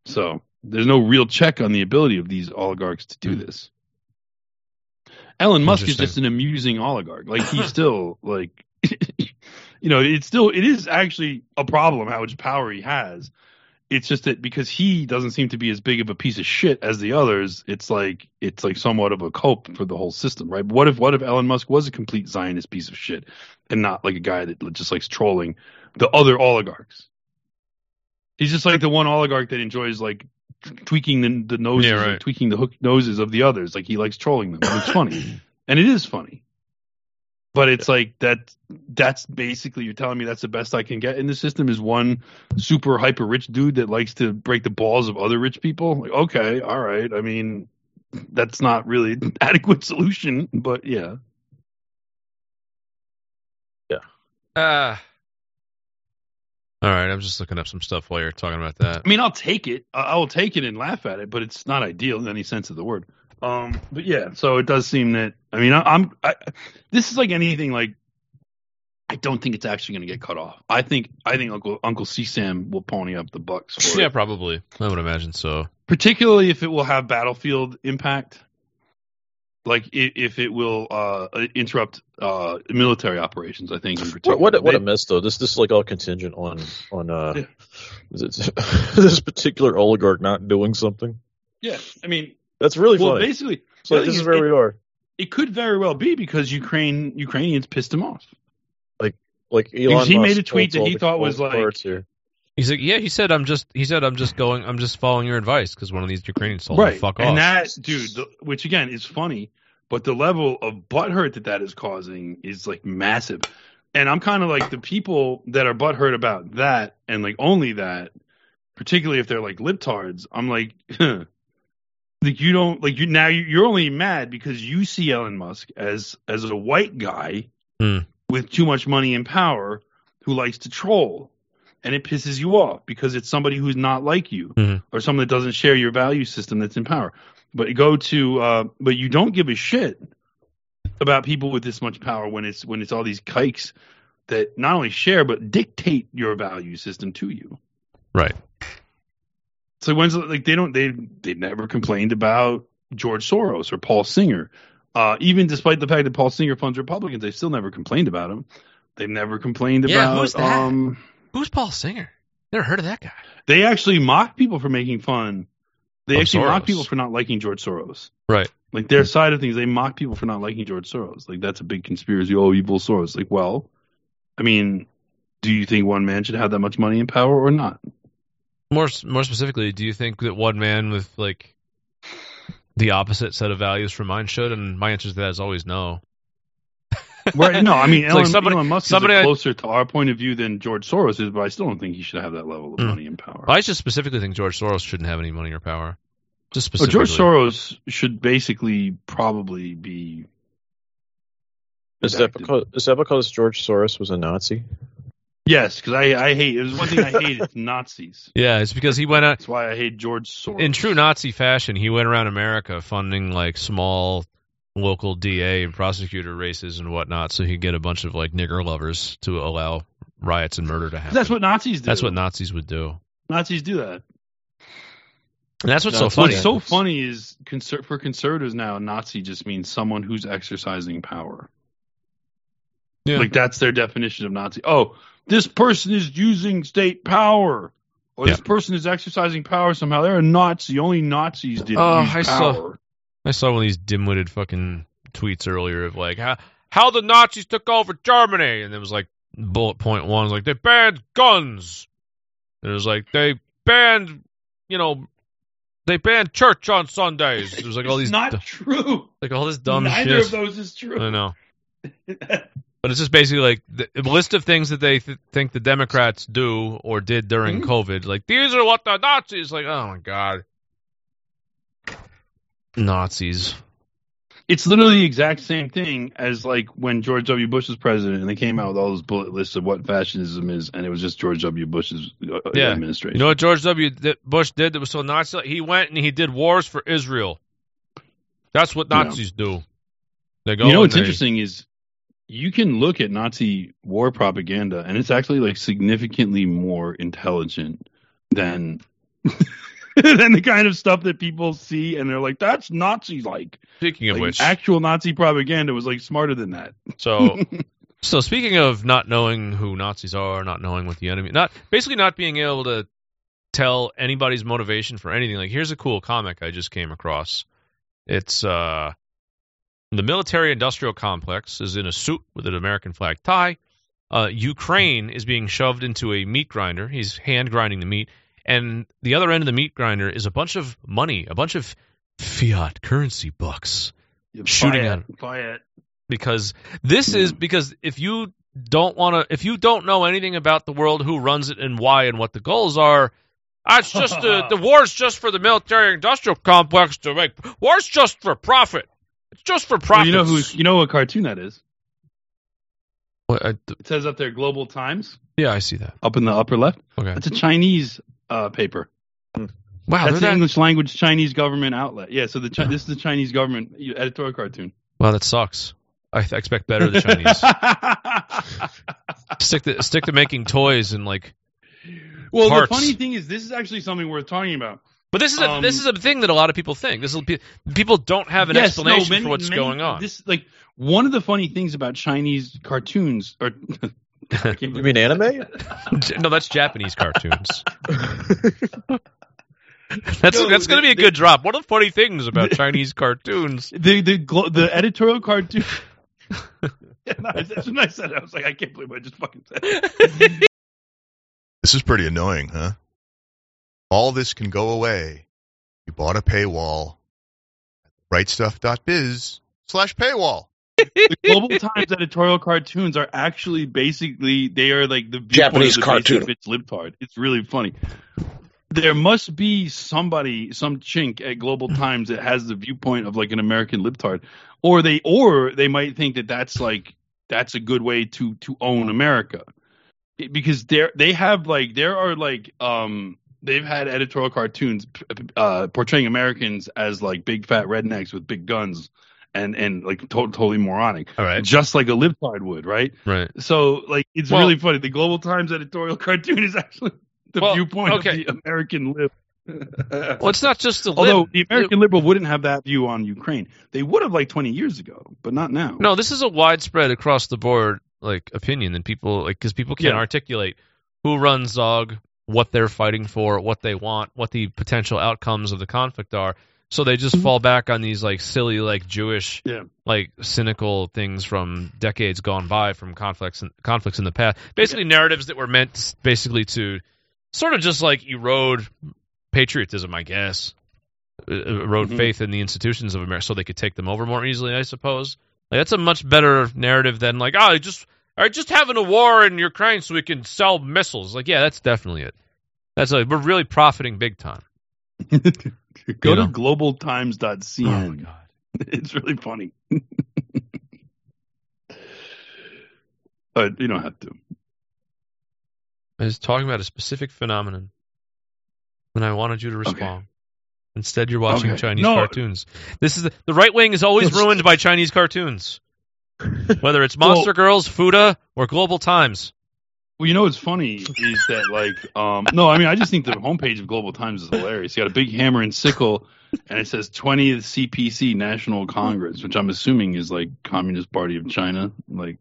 So there's no real check on the ability of these oligarchs to do this. Elon Musk is just an amusing oligarch. Like he's still like you know, it's still it is actually a problem how much power he has. It's just that because he doesn't seem to be as big of a piece of shit as the others, it's like it's like somewhat of a cope for the whole system, right? What if what if Elon Musk was a complete Zionist piece of shit and not like a guy that just likes trolling the other oligarchs? He's just like the one oligarch that enjoys like tweaking the, the noses, Yeah, and right. tweaking the hook noses of the others. Like he likes trolling them. And it's funny, and it is funny. But it's like that. That's basically you're telling me that's the best I can get in the system is one super hyper rich dude that likes to break the balls of other rich people. Like, okay, all right. I mean, that's not really an adequate solution, but yeah. Yeah. Ah. all right, I'm just looking up some stuff while you're talking about that. I mean, I'll take it. I will take it and laugh at it, but it's not ideal in any sense of the word. Um, but yeah, so it does seem that. I mean, I, I'm. I, this is like anything. Like, I don't think it's actually going to get cut off. I think. I think Uncle Uncle C Sam will pony up the bucks for Yeah, it, probably. I would imagine so. particularly if it will have battlefield impact. Like i- if it will uh, interrupt uh, military operations, I think in particular. What, what, what a mess, though. This this is like all contingent on on uh, Yeah. is it, this particular oligarch not doing something. yeah, I mean, That's really funny. well, funny. basically, so the this is is, where it- we are. it could very well be because Ukraine Ukrainians pissed him off. Like like Elon he made a tweet that he thought was like- cards here. He's like, yeah. He said, I'm just. He said, I'm just going. I'm just following your advice because one of these Ukrainians told me fuck and off. And that dude, the, which again is funny, but the level of butthurt that that is causing is like massive. And I'm kind of like the people that are butthurt about that, and like only that, particularly if they're like libtards. I'm like, like you don't like you now. you- You're only mad because you see Elon Musk as as a white guy Hmm. with too much money and power who likes to troll, and it pisses you off because it's somebody who's not like you Mhm. or someone that doesn't share your value system that's in power. But go to, uh, but you don't give a shit about people with this much power when it's when it's all these kikes that not only share but dictate your value system to you. right. So when's like they don't they they never complained about George Soros or Paul Singer. Uh, even despite the fact that Paul Singer funds Republicans, they still never complained about him. They've never complained Yeah, about who's that? um Who's Paul Singer? Never heard of that guy. they actually mock people for making fun. They Of actually mock people for not liking George Soros. Right. Like their side of things, they mock people for not liking George Soros. Like that's a big conspiracy. Oh, evil Soros. Like, well, I mean, do you think one man should have that much money and power or not? More more specifically, do you think that one man with like the opposite set of values from mine should? And my answer to that is always no. Right? No, I mean, Elon, like somebody- Elon Musk somebody is I- closer to our point of view than George Soros is, but I still don't think he should have that level of Mm. money and power. I just specifically think George Soros shouldn't have any money or power. Just Well, specifically. George Soros should basically probably be. Is that because is that because George Soros was a Nazi? Yes, because I, I hate. It was one thing I hate. It's Nazis. Yeah, it's because he went out That's why I hate George Soros. in true Nazi fashion. He went around America funding like small local DA and prosecutor races and whatnot, so he could get a bunch of like nigger lovers to allow riots and murder to happen. That's what Nazis do. That's what Nazis would do. Nazis do that. And that's what's No, so funny. What's so funny is conser- for conservatives now, Nazi just means someone who's exercising power. Yeah. Like that's their definition of Nazi. Oh, this person is using state power, or this person is exercising power somehow. They're a Nazi. Only Nazis did Oh, use I saw- power. I saw one of these dim-witted fucking tweets earlier of like how how the Nazis took over Germany, and it was like bullet point one was like they banned guns. And it was like they banned, you know, they banned church on Sundays. It was like all these not du- true. like all this dumb Neither shit. of those is true. I know, but it's just basically like the a list of things that they th- think the Democrats do or did during Mhm. COVID. Like these are what the Nazis like. Oh my god, Nazis. It's literally the exact same thing as like when George W. Bush was president and they came out with all those bullet lists of what fascism is, and it was just George W. Bush's uh, Yeah. administration. You know what George W. Bush did that was so Nazi? He went and he did wars for Israel. That's what Yeah. Nazis do. They go. you know what's they- interesting is you can look at Nazi war propaganda and it's actually like significantly more intelligent than than the kind of stuff that people see and they're like that's Nazi like. Speaking of Like, which, actual Nazi propaganda was like smarter than that. so so speaking of not knowing who Nazis are, not knowing what the enemy, not basically not being able to tell anybody's motivation for anything. Like here's a cool comic I just came across. It's uh the military industrial complex is in a suit with an American flag tie. Uh, Ukraine is being shoved into a meat grinder. He's hand grinding the meat, and the other end of the meat grinder is a bunch of money, a bunch of fiat currency bucks. Shooting Buy at it, buy it. because this is because if you don't want to if you don't know anything about the world who runs it and why and what the goals are it's just the the war's just for the military industrial complex to make war's just for profit it's just for Well, profit you know who you know what cartoon that is? What, I- It says up there Global Times yeah i see that up in the upper left. okay That's a Chinese uh, paper. wow That's they're the that, English language Chinese government outlet. Yeah, so the Chi- this is the Chinese government editorial cartoon. wow that sucks i th- expect better of the chinese stick to stick to making toys and like well, Parts. the funny thing is, this is actually something worth talking about. But this is a Um, this is a thing that a lot of people think this is people don't have an Yes, no, explanation many- for what's many- going on This like one of the funny things about Chinese cartoons, or You mean anime? no that's japanese cartoons That's No, that's going to be a good drop. One of the funny things about Chinese cartoons. the the the editorial cartoon. Yeah, no, that's when I said it. I was like, I can't believe I just fucking said. It. This is pretty annoying, huh? All this can go away. You bought a paywall. Rightstuff.biz slash paywall. The Global Times editorial cartoons are actually basically they are like the Japanese of the cartoon. basic libtard. It's really funny. There must be somebody, some chink at Global Times that has the viewpoint of like an American libtard, or they, or they might think that that's like that's a good way to to own America, It- because there they have like there are like um they've had editorial cartoons uh, portraying Americans as like big fat rednecks with big guns and and like to- totally moronic, All right, just like a libtard would, right? right. So like it's Well- really funny. The Global Times editorial cartoon is actually the Well, viewpoint okay. of the American lib. Well, it's not just the lib- Although the American liberal wouldn't have that view on Ukraine, they would have like 20 years ago, but not now. No, this is a widespread across the board like opinion that people like because people can't Yeah. articulate who runs Zog, what they're fighting for, what they want, what the potential outcomes of the conflict are. So they just fall back on these like silly like Jewish Yeah. like cynical things from decades gone by from conflicts and conflicts in the past. Basically narratives that were meant basically to sort of just like erode patriotism, I guess. Erode Mhm. faith in the institutions of America so they could take them over more easily, I suppose. Like that's a much better narrative than like, oh, just right, just having a war in Ukraine so we can sell missiles. Like, yeah, that's definitely it. That's like we're really profiting big time. Go You to know. globaltimes.cn. Oh my god. It's really funny. but you don't have to. I was talking about a specific phenomenon, and I wanted you to respond. Instead, you're watching Okay. Chinese No. cartoons. This is the, the right wing is always ruined by Chinese cartoons, whether it's Monster Girls, Fuda, or Global Times. Well, you know what's funny is that like um no, I mean I just think the homepage of Global Times is hilarious. You got a big hammer and sickle, and it says 20th CPC National Congress, which I'm assuming is like Communist Party of China, like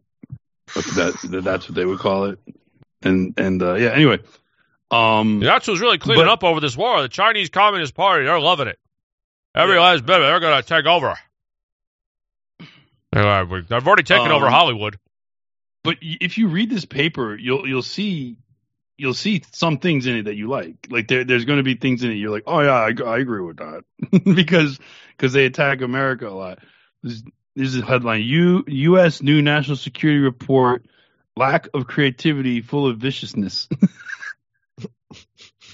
that, that that's what they would call it. And and uh, yeah, anyway, um, That's who's really cleaning But- up over this war. The Chinese Communist Party, they're loving it. Every Yeah. last bit of it, they're going to take over. They're, uh, They've already taken Um, over Hollywood. But if you read this paper, you'll you'll see you'll see some things in it that you like. Like there there's going to be things in it you're like, oh yeah, I, I agree with that because because they attack America a lot. This, this is a headline: U U.S. new national security report: lack of creativity, full of viciousness.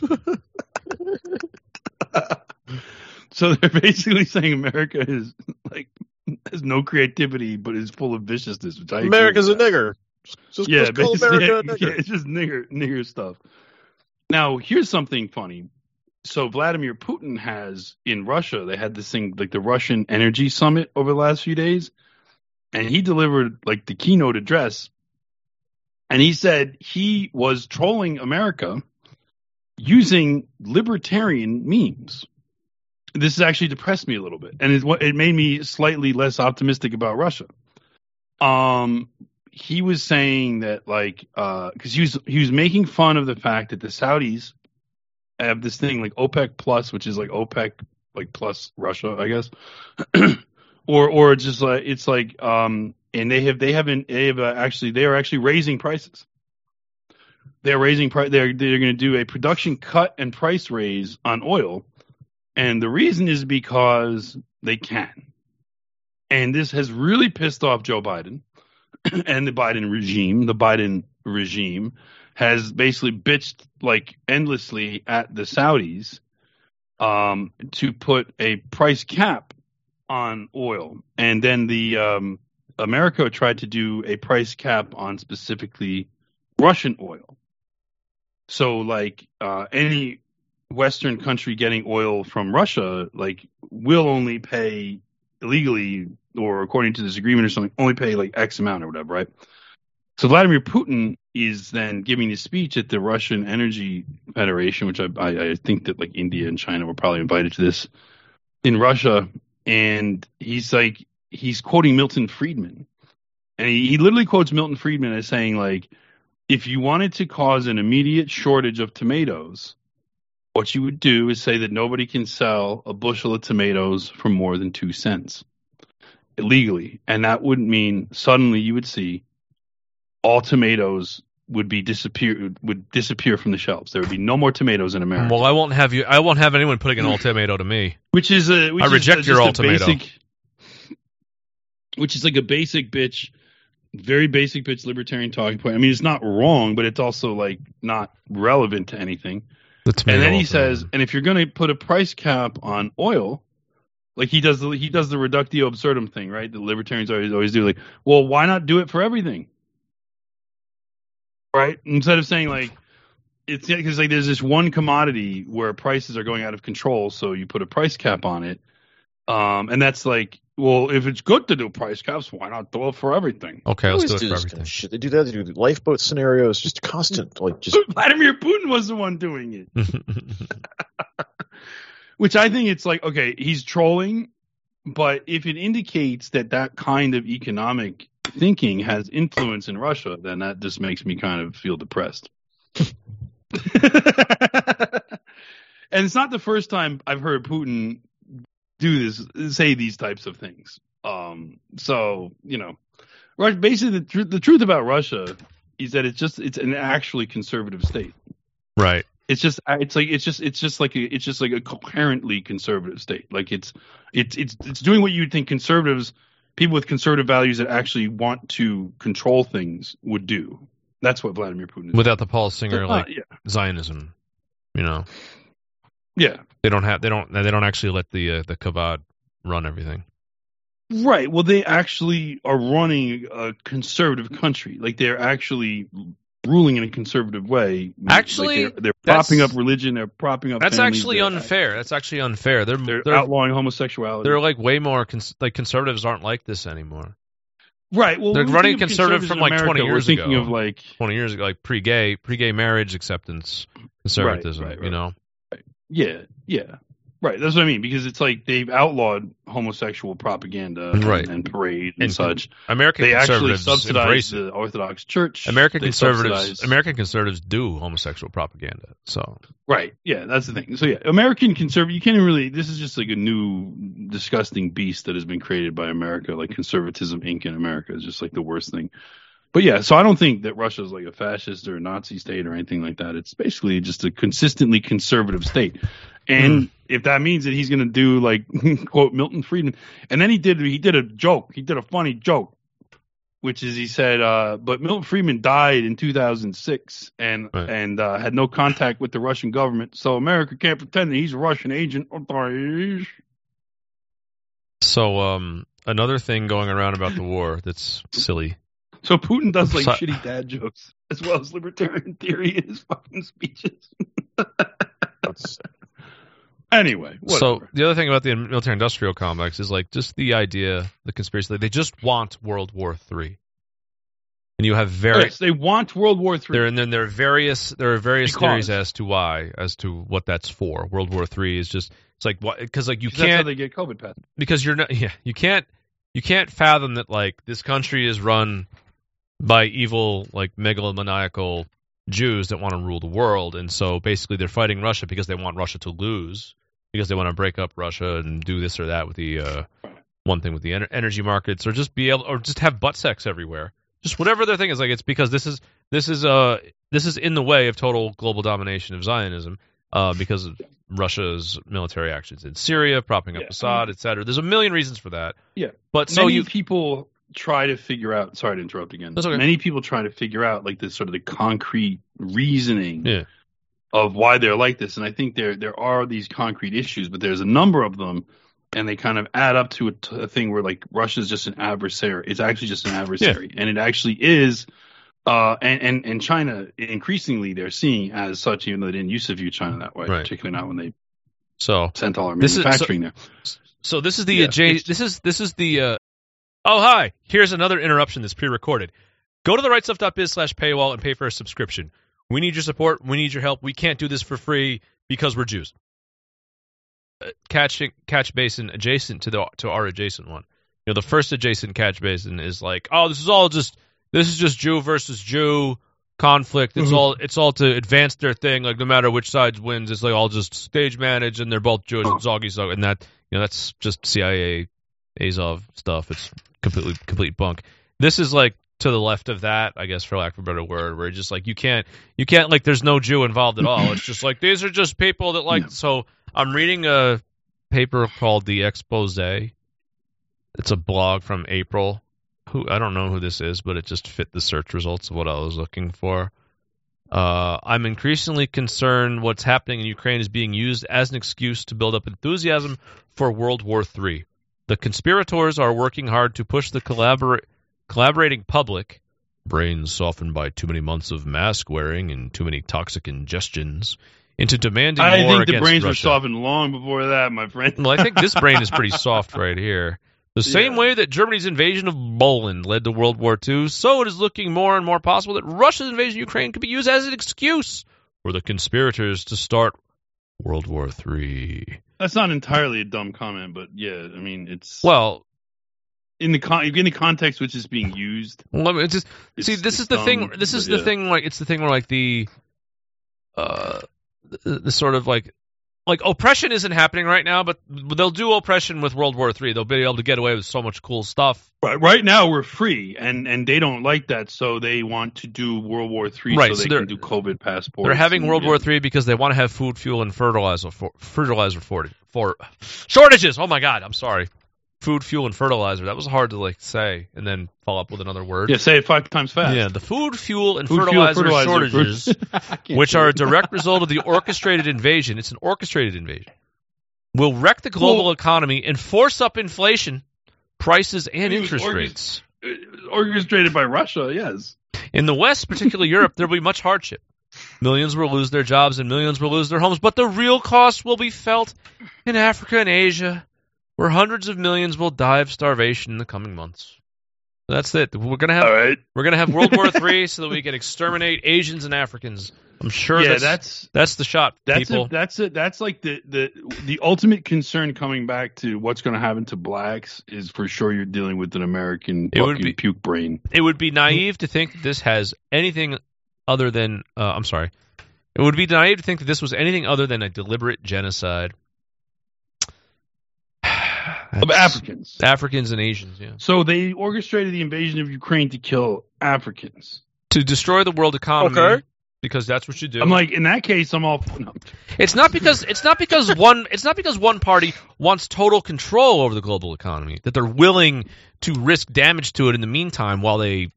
so they're basically saying America is like has no creativity, but is full of viciousness. Which I America's a nigger. Just, yeah, just call America yeah, nigger. it's just nigger nigger stuff. Now, here's something funny. So Vladimir Putin has in Russia, they had this thing like the Russian Energy Summit over the last few days, and he delivered like the keynote address, and he said he was trolling America using libertarian memes. This has actually depressed me a little bit, and it, it made me slightly less optimistic about Russia. Um, he was saying that like because he was he was making fun of the fact that the Saudis have this thing like OPEC plus, which is like OPEC like plus Russia, I guess, or or just like it's like um and they have they haven't they have uh, actually they are actually raising prices. They're raising price. They're they're going to do a production cut and price raise on oil, and the reason is because they can. And this has really pissed off Joe Biden and the Biden regime, the Biden regime, has basically bitched like endlessly at the Saudis um, to put a price cap on oil, and then the um, America tried to do a price cap on specifically Russian oil. So, like uh, any Western country getting oil from Russia, like will only pay illegally or according to this agreement or something, only pay like X amount or whatever, right? So Vladimir Putin is then giving a speech at the Russian Energy Federation, which I, I, I think that like India and China were probably invited to this in Russia, and he's like he's quoting Milton Friedman, and he, he literally quotes Milton Friedman as saying like, if you wanted to cause an immediate shortage of tomatoes, what you would do is say that nobody can sell a bushel of tomatoes for more than two cents illegally, and that wouldn't mean suddenly you would see all tomatoes would be disappear would disappear from the shelves. There would be no more tomatoes in America. Well, I won't have you. I won't have anyone putting an all tomato to me. which is a which I is reject a- your all tomato. basic- which is like a basic bitch, very basic bitch libertarian talking point. I mean, it's not wrong, but it's also like not relevant to anything. The tomato and then he says, and if you're going to put a price cap on oil, like he does, the, he does the reductio absurdum thing, right? The libertarians always always do. Like, well, why not do it for everything, right? Instead of saying like, it's because like there's this one commodity where prices are going out of control, so you put a price cap on it, um, and that's like, well, if it's good to do price caps, why not do it for everything? Okay, let's do it do for this kind everything. of shit. They do that. They do lifeboat scenarios. Just constant, like just Vladimir Putin was the one doing it. which I think it's like okay, he's trolling, but if it indicates that that kind of economic thinking has influence in Russia, then that just makes me kind of feel depressed. and it's not the first time I've heard Putin do this, say these types of things. Um, so you know, basically the, tr- the truth about Russia is that it's just it's an actually conservative state. Right. it's just it's like it's just it's just like a, it's just like a coherently conservative state. Like it's it's it's it's doing what you'd think conservatives people with conservative values that actually want to control things would do. That's what vladimir putin is Without the Paul Singer Uh, like yeah. Zionism, you know, yeah they don't have they don't they don't actually let the uh, the Kavad run everything. right well they actually are running a conservative country like they're actually ruling in a conservative way. Actually, like they're, they're propping up religion. They're propping up. That's families, actually unfair. That's actually unfair. They're They're, they're, outlawing homosexuality. they're like way more cons- like conservatives aren't like this anymore. right. Well, they're we running conservative from like America, 20 years we're thinking ago. of like 20 years ago, like pre-gay, pre-gay marriage acceptance conservatism. right, You right. know, yeah, yeah. Right, that's what I mean because it's like they've outlawed homosexual propaganda and, Right. and parade and, And such. American They actually conservatives subsidize the Orthodox Church. American They conservatives, subsidize- American conservatives do homosexual propaganda. So Right. Yeah, that's the thing. So yeah, American conservative. You can't really. This is just like a new disgusting beast that has been created by America. Like conservatism Inc. in America is just like the worst thing. But yeah, so I don't think that Russia is like a fascist or a Nazi state or anything like that. It's basically just a consistently conservative state. And if that means that he's going to do like quote Milton Friedman, and then he did he did a joke. He did a funny joke which is he said, uh, but Milton Friedman died in 2006 and Right. and uh, had no contact with the Russian government, so America can't pretend that he's a Russian agent. so um another thing going around about the war that's silly. So Putin does like So- shitty dad jokes as well as libertarian theory in his fucking speeches. That's, anyway, So the other thing about the military industrial complex is like just the idea, the conspiracy. Like they just want World War Three, and you have various. yes, they want World War Three. and then there are various there are various Because. theories as to why as to what that's for. World War Three is just it's like what because like you That's how can't they get COVID passed. because you're not yeah you can't you can't fathom that like this country is run by evil like megalomaniacal Jews that want to rule the world and so basically they're fighting Russia because they want Russia to lose because they want to break up Russia and do this or that with the uh one thing with the ener- energy markets or just be able or just have butt sex everywhere just whatever their thing is like it's because this is this is uh this is in the way of total global domination of Zionism uh because of Russia's military actions in Syria propping up Yeah. Assad etc there's a million reasons for that Yeah. but so Many you people try to figure out. Sorry to interrupt again. Okay. Many people try to figure out like this sort of the concrete reasoning Yeah. of why they're like this, and I think there there are these concrete issues, but there's a number of them, and they kind of add up to a, t- a thing where like Russia's just an adversary. It's actually just an adversary, and it actually is. Uh, and, and and China increasingly they're seeing as such, even though they didn't used to view China that way, Right. particularly not when they so sent all our This is- so- manufacturing there. So this is the Yeah, adja- this is this is the uh Oh hi. Here's another interruption that's pre-recorded. Go to the rightstuff.biz slash paywall and pay for a subscription. We need your support. We need your help. We can't do this for free because we're Jews. Uh, catch catch basin adjacent to the to our adjacent one. You know, the first adjacent catch basin is like, oh, this is all just this is just Jew versus Jew conflict. It's Mhm. all it's all to advance their thing. Like no matter which side wins, it's like all just stage managed, and they're both Jewish and Zoggy Zog, and that you know that's just CIA Azov stuff. It's completely complete bunk. This is like to the left of that, I guess, for lack of a better word, where it's just like you can't you can't like there's no Jew involved at all. It's just like these are just people that like. Yeah. So I'm reading a paper called the Expose. It's a blog from April. Who I don't know who this is, but it just fit the search results of what I was looking for. Uh, I'm increasingly concerned what's happening in Ukraine is being used as an excuse to build up enthusiasm for World War III. The conspirators are working hard to push the collabora- collaborating public, brains softened by too many months of mask wearing and too many toxic ingestions, into demanding I more think the against brains were Russia. softened long before that, my friend. Well, I think this brain is pretty soft right here. The same Yeah. way that Germany's invasion of Poland led to World War II, so it is looking more and more possible that Russia's invasion of Ukraine could be used as an excuse for the conspirators to start World War Three. That's not entirely a dumb comment, but yeah, I mean it's Well, in the con- in the context which is being used. let me just see. This is the thing. This is the yeah. thing. Like it's the thing where like the, uh, the, the sort of like. Like oppression isn't happening right now, but they'll do oppression with World War III. They'll be able to get away with so much cool stuff Right, right now we're free, and and they don't like that, so they want to do World War Three, Right, so they can do COVID passports. They're having World. War Three because they want to have food, fuel, and fertilizer for fertilizer for, for shortages. Oh my God, I'm sorry. Food, fuel, and fertilizer. That was hard to like say and then follow up with another word. Yeah, say it five times fast. Yeah, the food, fuel, and Food, fuel, fertilizer, fertilizer, shortages, which are a direct result of the orchestrated invasion. It's an orchestrated invasion. Will wreck the global Well- economy and force up inflation, prices, and interest orchest- rates. It was orchestrated by Russia. Yes. In the West, particularly Europe, there will be much hardship. Millions will lose their jobs and millions will lose their homes, but the real cost will be felt in Africa and Asia, where hundreds of millions will die of starvation in the coming months. That's it. We're gonna have right. we're gonna have World War Three so that we can exterminate Asians and Africans. I'm sure Yeah, that's that's that's the shot, that's people. it. That's it. That's like the the the ultimate concern coming back to what's going to happen to blacks is for sure you're dealing with an American It would be- puke brain. it would be naive to think that this has anything other than uh, I'm sorry. It would be naive to think that this was anything other than a deliberate genocide. Of That's- Africans. Africans and Asians, yeah. So they orchestrated the invasion of Ukraine to kill Africans. To destroy the world economy Okay. because that's what you do. I'm like, in that case, I'm all. No. It's not because it's not because one it's not because one party wants total control over the global economy that they're willing to risk damage to it in the meantime while they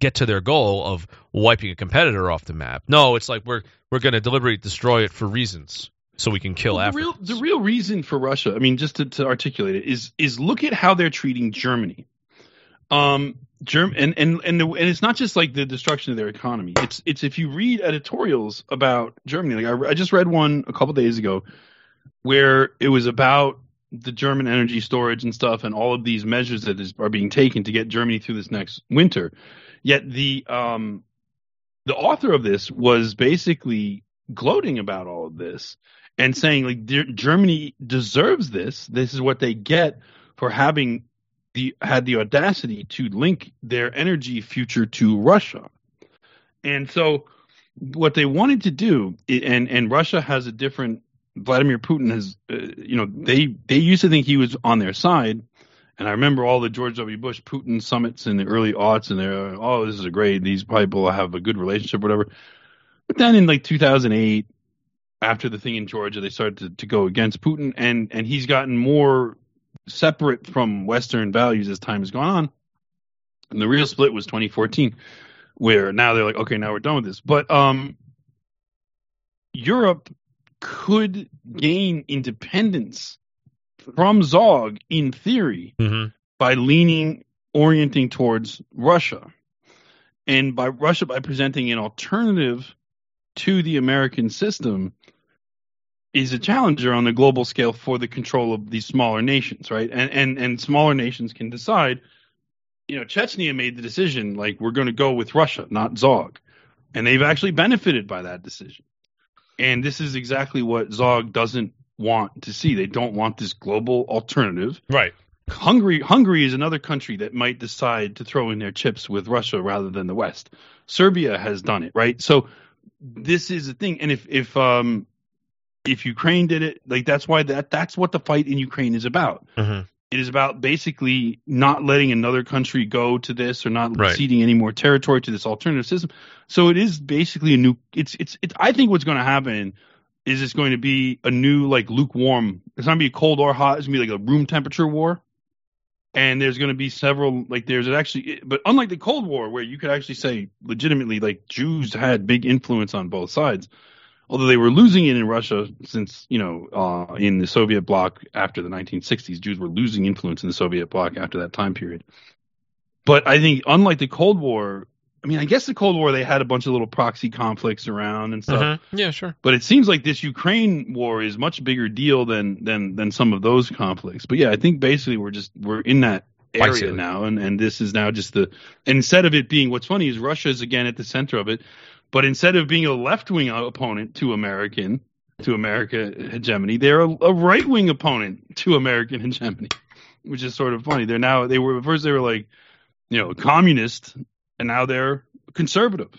get to their goal of wiping a competitor off the map. No, it's like we're we're going to deliberately destroy it for reasons so we can kill Well, the real the real reason for Russia, I mean, just to, to articulate it, is is look at how they're treating Germany. Um, Germ and and and, the, and it's not just like the destruction of their economy. It's it's if you read editorials about Germany, like I, I just read one a couple days ago, where it was about the German energy storage and stuff, and all of these measures that is, are being taken to get Germany through this next winter. Yet the um the author of this was basically gloating about all of this and saying like Germany deserves this. This is what they get for having the had the audacity to link their energy future to Russia. And so what they wanted to do and and Russia has a different Vladimir Putin has uh, you know they they used to think he was on their side and I remember all the George W. Bush Putin summits in the early aughts, and they're oh, this is a great. These people have a good relationship, whatever. But then in like 2008, after the thing in Georgia, they started to, to go against Putin, and and he's gotten more separate from Western values as time has gone on. And the real split was 2014, where now they're like, okay, now we're done with this. But um, Europe could gain independence from Zog in theory Mhm. by leaning orienting towards Russia. And by Russia by presenting an alternative to the American system is a challenger on the global scale for the control of these smaller nations, right? And and and smaller nations can decide, you know, Chechnya made the decision like we're going to go with Russia, not Zog. And they've actually benefited by that decision. And this is exactly what Zog doesn't want to see. They don't want this global alternative. Right. Hungary Hungary is another country that might decide to throw in their chips with Russia rather than the West. Serbia has done it, right? So this is a thing and if if um if Ukraine did it, like that's why that that's what the fight in Ukraine is about. Mhm. It is about basically not letting another country go to this or not Right. ceding any more territory to this alternative system. So it is basically a new it's it's it's I think what's going to happen is it's going to be a new like lukewarm. It's not going to be cold or hot. It's going to be like a room temperature war. And there's going to be several like there's actually, but unlike the Cold War where you could actually say legitimately like Jews had big influence on both sides, although they were losing it in Russia since you know uh, in the Soviet bloc after the 1960s, Jews were losing influence in the Soviet bloc after that time period. But I think unlike the Cold War, I mean, I guess the Cold War they had a bunch of little proxy conflicts around and stuff. Mhm. Yeah, sure. But it seems like this Ukraine war is much bigger deal than than than some of those conflicts. But yeah, I think basically we're just we're in that area now, and and this is now just the instead of it being what's funny is Russia is again at the center of it, but instead of being a left wing opponent to American to America hegemony, they're a, a right wing opponent to American hegemony, which is sort of funny. They're now they were first they were like you know communist, and now they're conservative.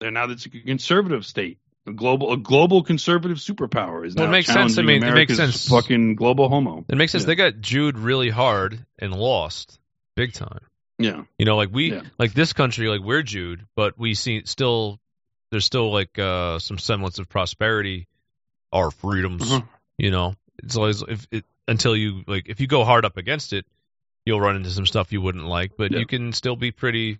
They're now it's a conservative state. A global, a global conservative superpower is Well, it makes sense. I mean, it makes sense. Fucking global homo. It makes sense. Yeah. They got Jude really hard and lost big time. Yeah, You know, like we Yeah. like this country, like we're Jude, but we see still there's still like uh some semblance of prosperity, our freedoms. Uh-huh. You know, it's always if it until you like if you go hard up against it, you'll run into some stuff you wouldn't like, but Yeah. you can still be pretty.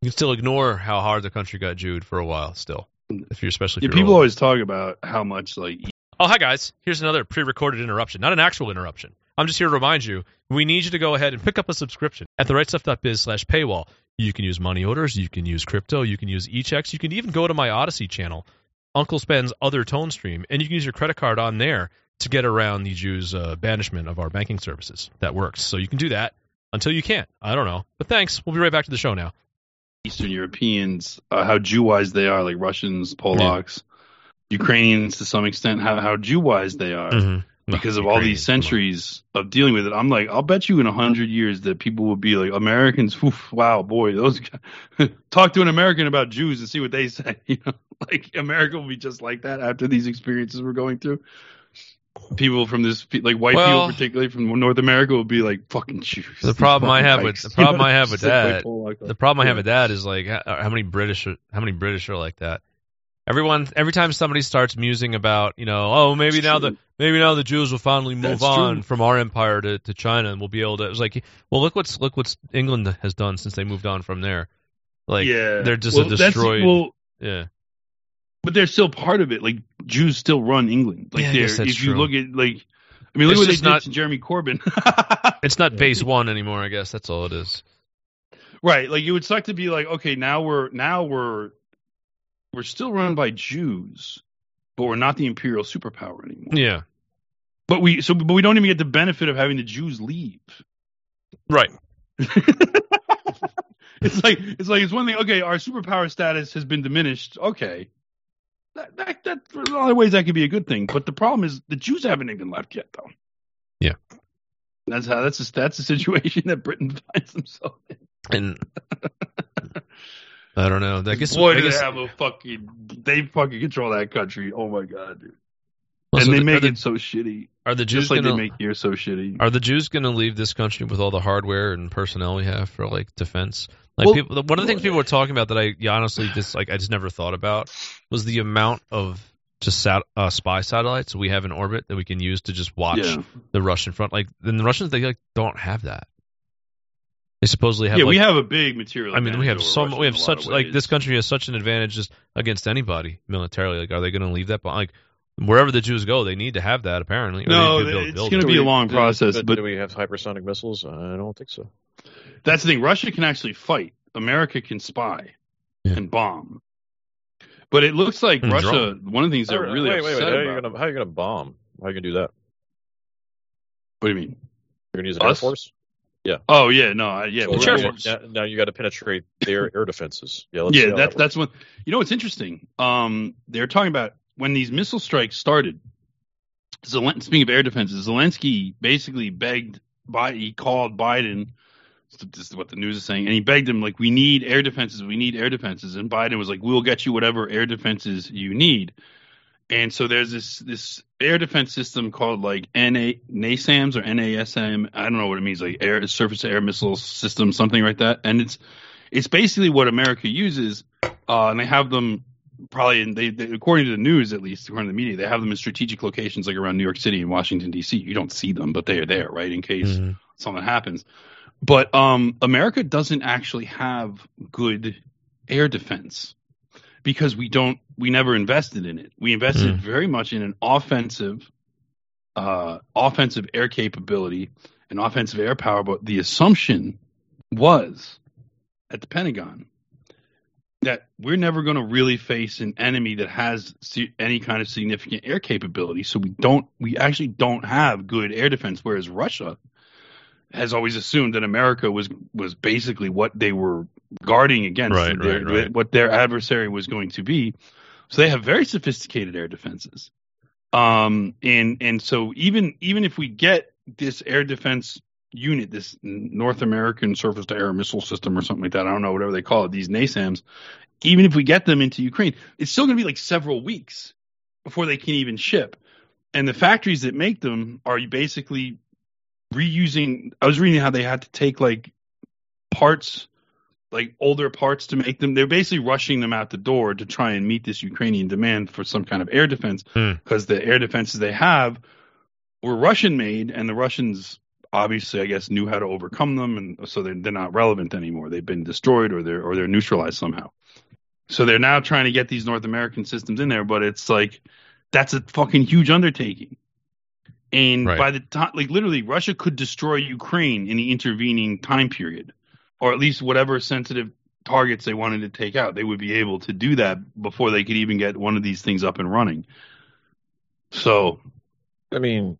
You can still ignore how hard the country got Jude for a while. Still, if you're especially if yeah you're people old. always talk about how much like Oh, hi guys. Here's another pre-recorded interruption, not an actual interruption. I'm just here to remind you. We need you to go ahead and pick up a subscription at therightstuff.biz slash paywall. You can use money orders, you can use crypto, you can use e-checks, you can even go to my Odysee channel, Uncle Spen's other tone stream, and you can use your credit card on there to get around the Jews' uh, banishment of our banking services. That works. So you can do that until you can't. I don't know. But thanks. We'll be right back to the show now. Eastern Europeans, uh, how Jew-wise they are, like Russians, Polacks, Ukrainians to some extent, how how Jew-wise they are. Mm-hmm. Because of all these centuries of dealing with it. I'm like, I'll bet you in a hundred years that people will be like, Americans, oof, wow, boy, those guys. talk to an American about Jews and see what they say. You know, like America will be just like that after these experiences we're going through. People from this, like white Well- people, particularly from North America, will be like fucking Jews. The problem I Fucking have with the problem I have with Just like that the problem I have with that is like how, how many British are, how many British are like that. Everyone every time somebody starts musing about you know oh maybe It's now true. the maybe now the Jews will finally move That's on true. from our empire to, to China and we'll be able to. It's like well look what's look what's England has done since they moved on from there. Like yeah, they're just well, a destroyed. well, yeah, but they're still part of it. Like Jews still run England. Like Yeah, they're, if you look at like, I mean, look It's what they did not- to Jeremy Corbyn. it's not base one anymore. I guess that's all it is. right. Like it would suck to be like, okay, now we're now we're we're still run by Jews, but we're not the imperial superpower anymore. Yeah, But we so but we don't even get the benefit of having the Jews leave. right. it's like it's like it's one thing. Okay, our superpower status has been diminished. Okay, that that that for a lot of ways that could be a good thing. But the problem is the Jews haven't even left yet, though. Yeah. that's how that's a, that's the situation that Britain finds themselves in. And I don't know. I guess Boy, I do guess, they have a fucking they fucking control that country. Oh my god, dude. well, and so they the- make are the, it so shitty, are the Jews just like gonna they make here so shitty. Are the Jews going to leave this country with all the hardware and personnel we have for like defense? Like Well- people, one of the things people were talking about that I honestly just like I just never thought about was the amount of just sat, uh, spy satellites we have in orbit that we can use to just watch Yeah. the Russian front. Like then the Russians they like don't have that. They supposedly have. yeah, like, we have a big material. I mean, we have advantage so over mu- Russia we have such like this country has such an advantage just against anybody militarily. Like, are they going to leave that? behind? Like wherever the Jews go, they need to have that apparently. No, they could build- it's gonna be a long do- process, but, but- do we have hypersonic missiles? I don't think so. That's the thing. Russia can actually fight. America can spy Yeah. and bomb. But it looks like And Russia. One of the things they're really wait, wait, wait. upset How are you gonna how are you gonna bomb? How are you gonna do that? What do you mean? You're gonna use an air Us? Force? Oh yeah, no, I- yeah, So we're Air now, now, you got to penetrate their air defenses. Yeah, let's see yeah. how That's that that's what you know. What's interesting? Um, they're talking about when these missile strikes started. Zelen- speaking of air defenses, Zelensky basically begged. By he called Biden. This is what the news is saying, and he begged him like, "We need air defenses. We need air defenses." And Biden was like, "We'll get you whatever air defenses you need." And so there's this this air defense system called like NA NASAMS or NASM. I don't know what it means, like air surface to air missile system, something like that. And it's it's basically what America uses, uh, and they have them probably in they, they according to the news at least according to the media they have them in strategic locations like around New York City and Washington D.C. You don't see them, but they are there, right, in case Mhm. something happens. But um, America doesn't actually have good air defense because we don't we never invested in it. We invested Mm. very much in an offensive uh, offensive air capability and offensive air power, but the assumption was at the Pentagon that we're never going to really face an enemy that has se- any kind of significant air capability. So we don't, we actually don't have good air defense. Whereas Russia has always assumed that America was was basically what they were guarding against, Right, their- right, right. what their adversary was going to be. So they have very sophisticated air defenses. Um, and and so even even if we get this air defense unit, this North American surface to air missile system or something like that, I don't know whatever they call it, these NASAMS, even if we get them into Ukraine, it's still going to be like several weeks before they can even ship. And the factories that make them are basically reusing. I was reading how they had to take like parts, like older parts to make them. They're basically rushing them out the door to try and meet this Ukrainian demand for some kind of air defense Hmm. because the air defenses they have were Russian made, and the Russians obviously, I guess, knew how to overcome them, and so they're, they're not relevant anymore. They've been destroyed or they're or they're neutralized somehow. So they're now trying to get these North American systems in there, but it's like that's a fucking huge undertaking. And Right. by the time, like literally, Russia could destroy Ukraine in the intervening time period, or at least whatever sensitive targets they wanted to take out. They would be able to do that before they could even get one of these things up and running. So, I mean,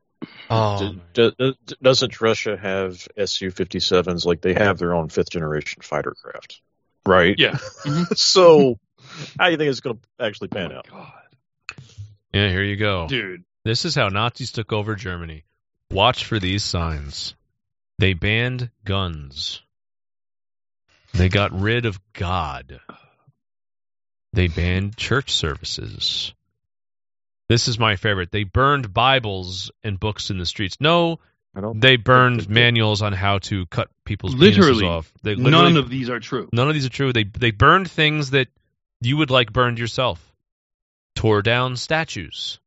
Oh, d- d- d- doesn't Russia have Su 57s? Like they have their own fifth generation fighter craft, right? yeah. Mm-hmm. so, how do you think it's going to actually pan oh, out? God, yeah, here you go. dude. This is how Nazis took over Germany. Watch for these signs. They banned guns. They got rid of God. They banned church services. This is my favorite. They burned Bibles and books in the streets. No, I don't. they burned think- manuals on how to cut people's Literally, penises off. They literally, None of these are true. none of these are true. They they burned things that you would like burned yourself. Tore down statues.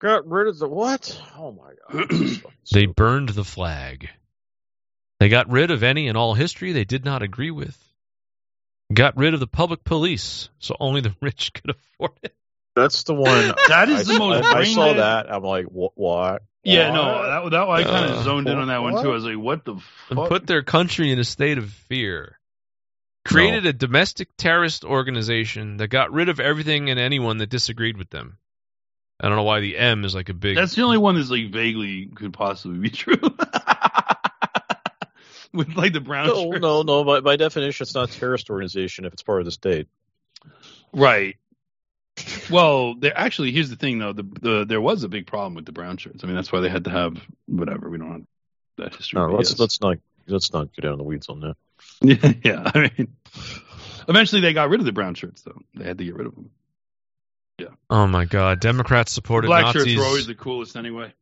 Got rid of the what? Oh my god! This is fucking They burned the flag. They got rid of any and all history they did not agree with. Got rid of the public police, so only the rich could afford it. That's the one. That is I, the most I, I saw dead- that. I'm like, what? what? Yeah, What? no, that that I kind of Uh, zoned in on that one what? too. I was like, what the And fuck? put their country in a state of fear. Created a domestic terrorist organization that got rid of everything and anyone that disagreed with them. I don't know why the M is like a big. That's the only one that's like vaguely could possibly be true. With like the brown No, shirt. no, no. By, by definition, it's not a terrorist organization if it's part of the state. Right. Well, there actually here's the thing though. The, the there was a big problem with the brown shirts. I mean, that's why they had to have whatever. We don't have that history. No, let's yes. let's not let's not get down in the weeds on that. yeah, yeah. I mean, eventually they got rid of the brown shirts though. They had to get rid of them. Yeah. Oh my God! Democrats supported Black Nazis. shirts were always the coolest anyway.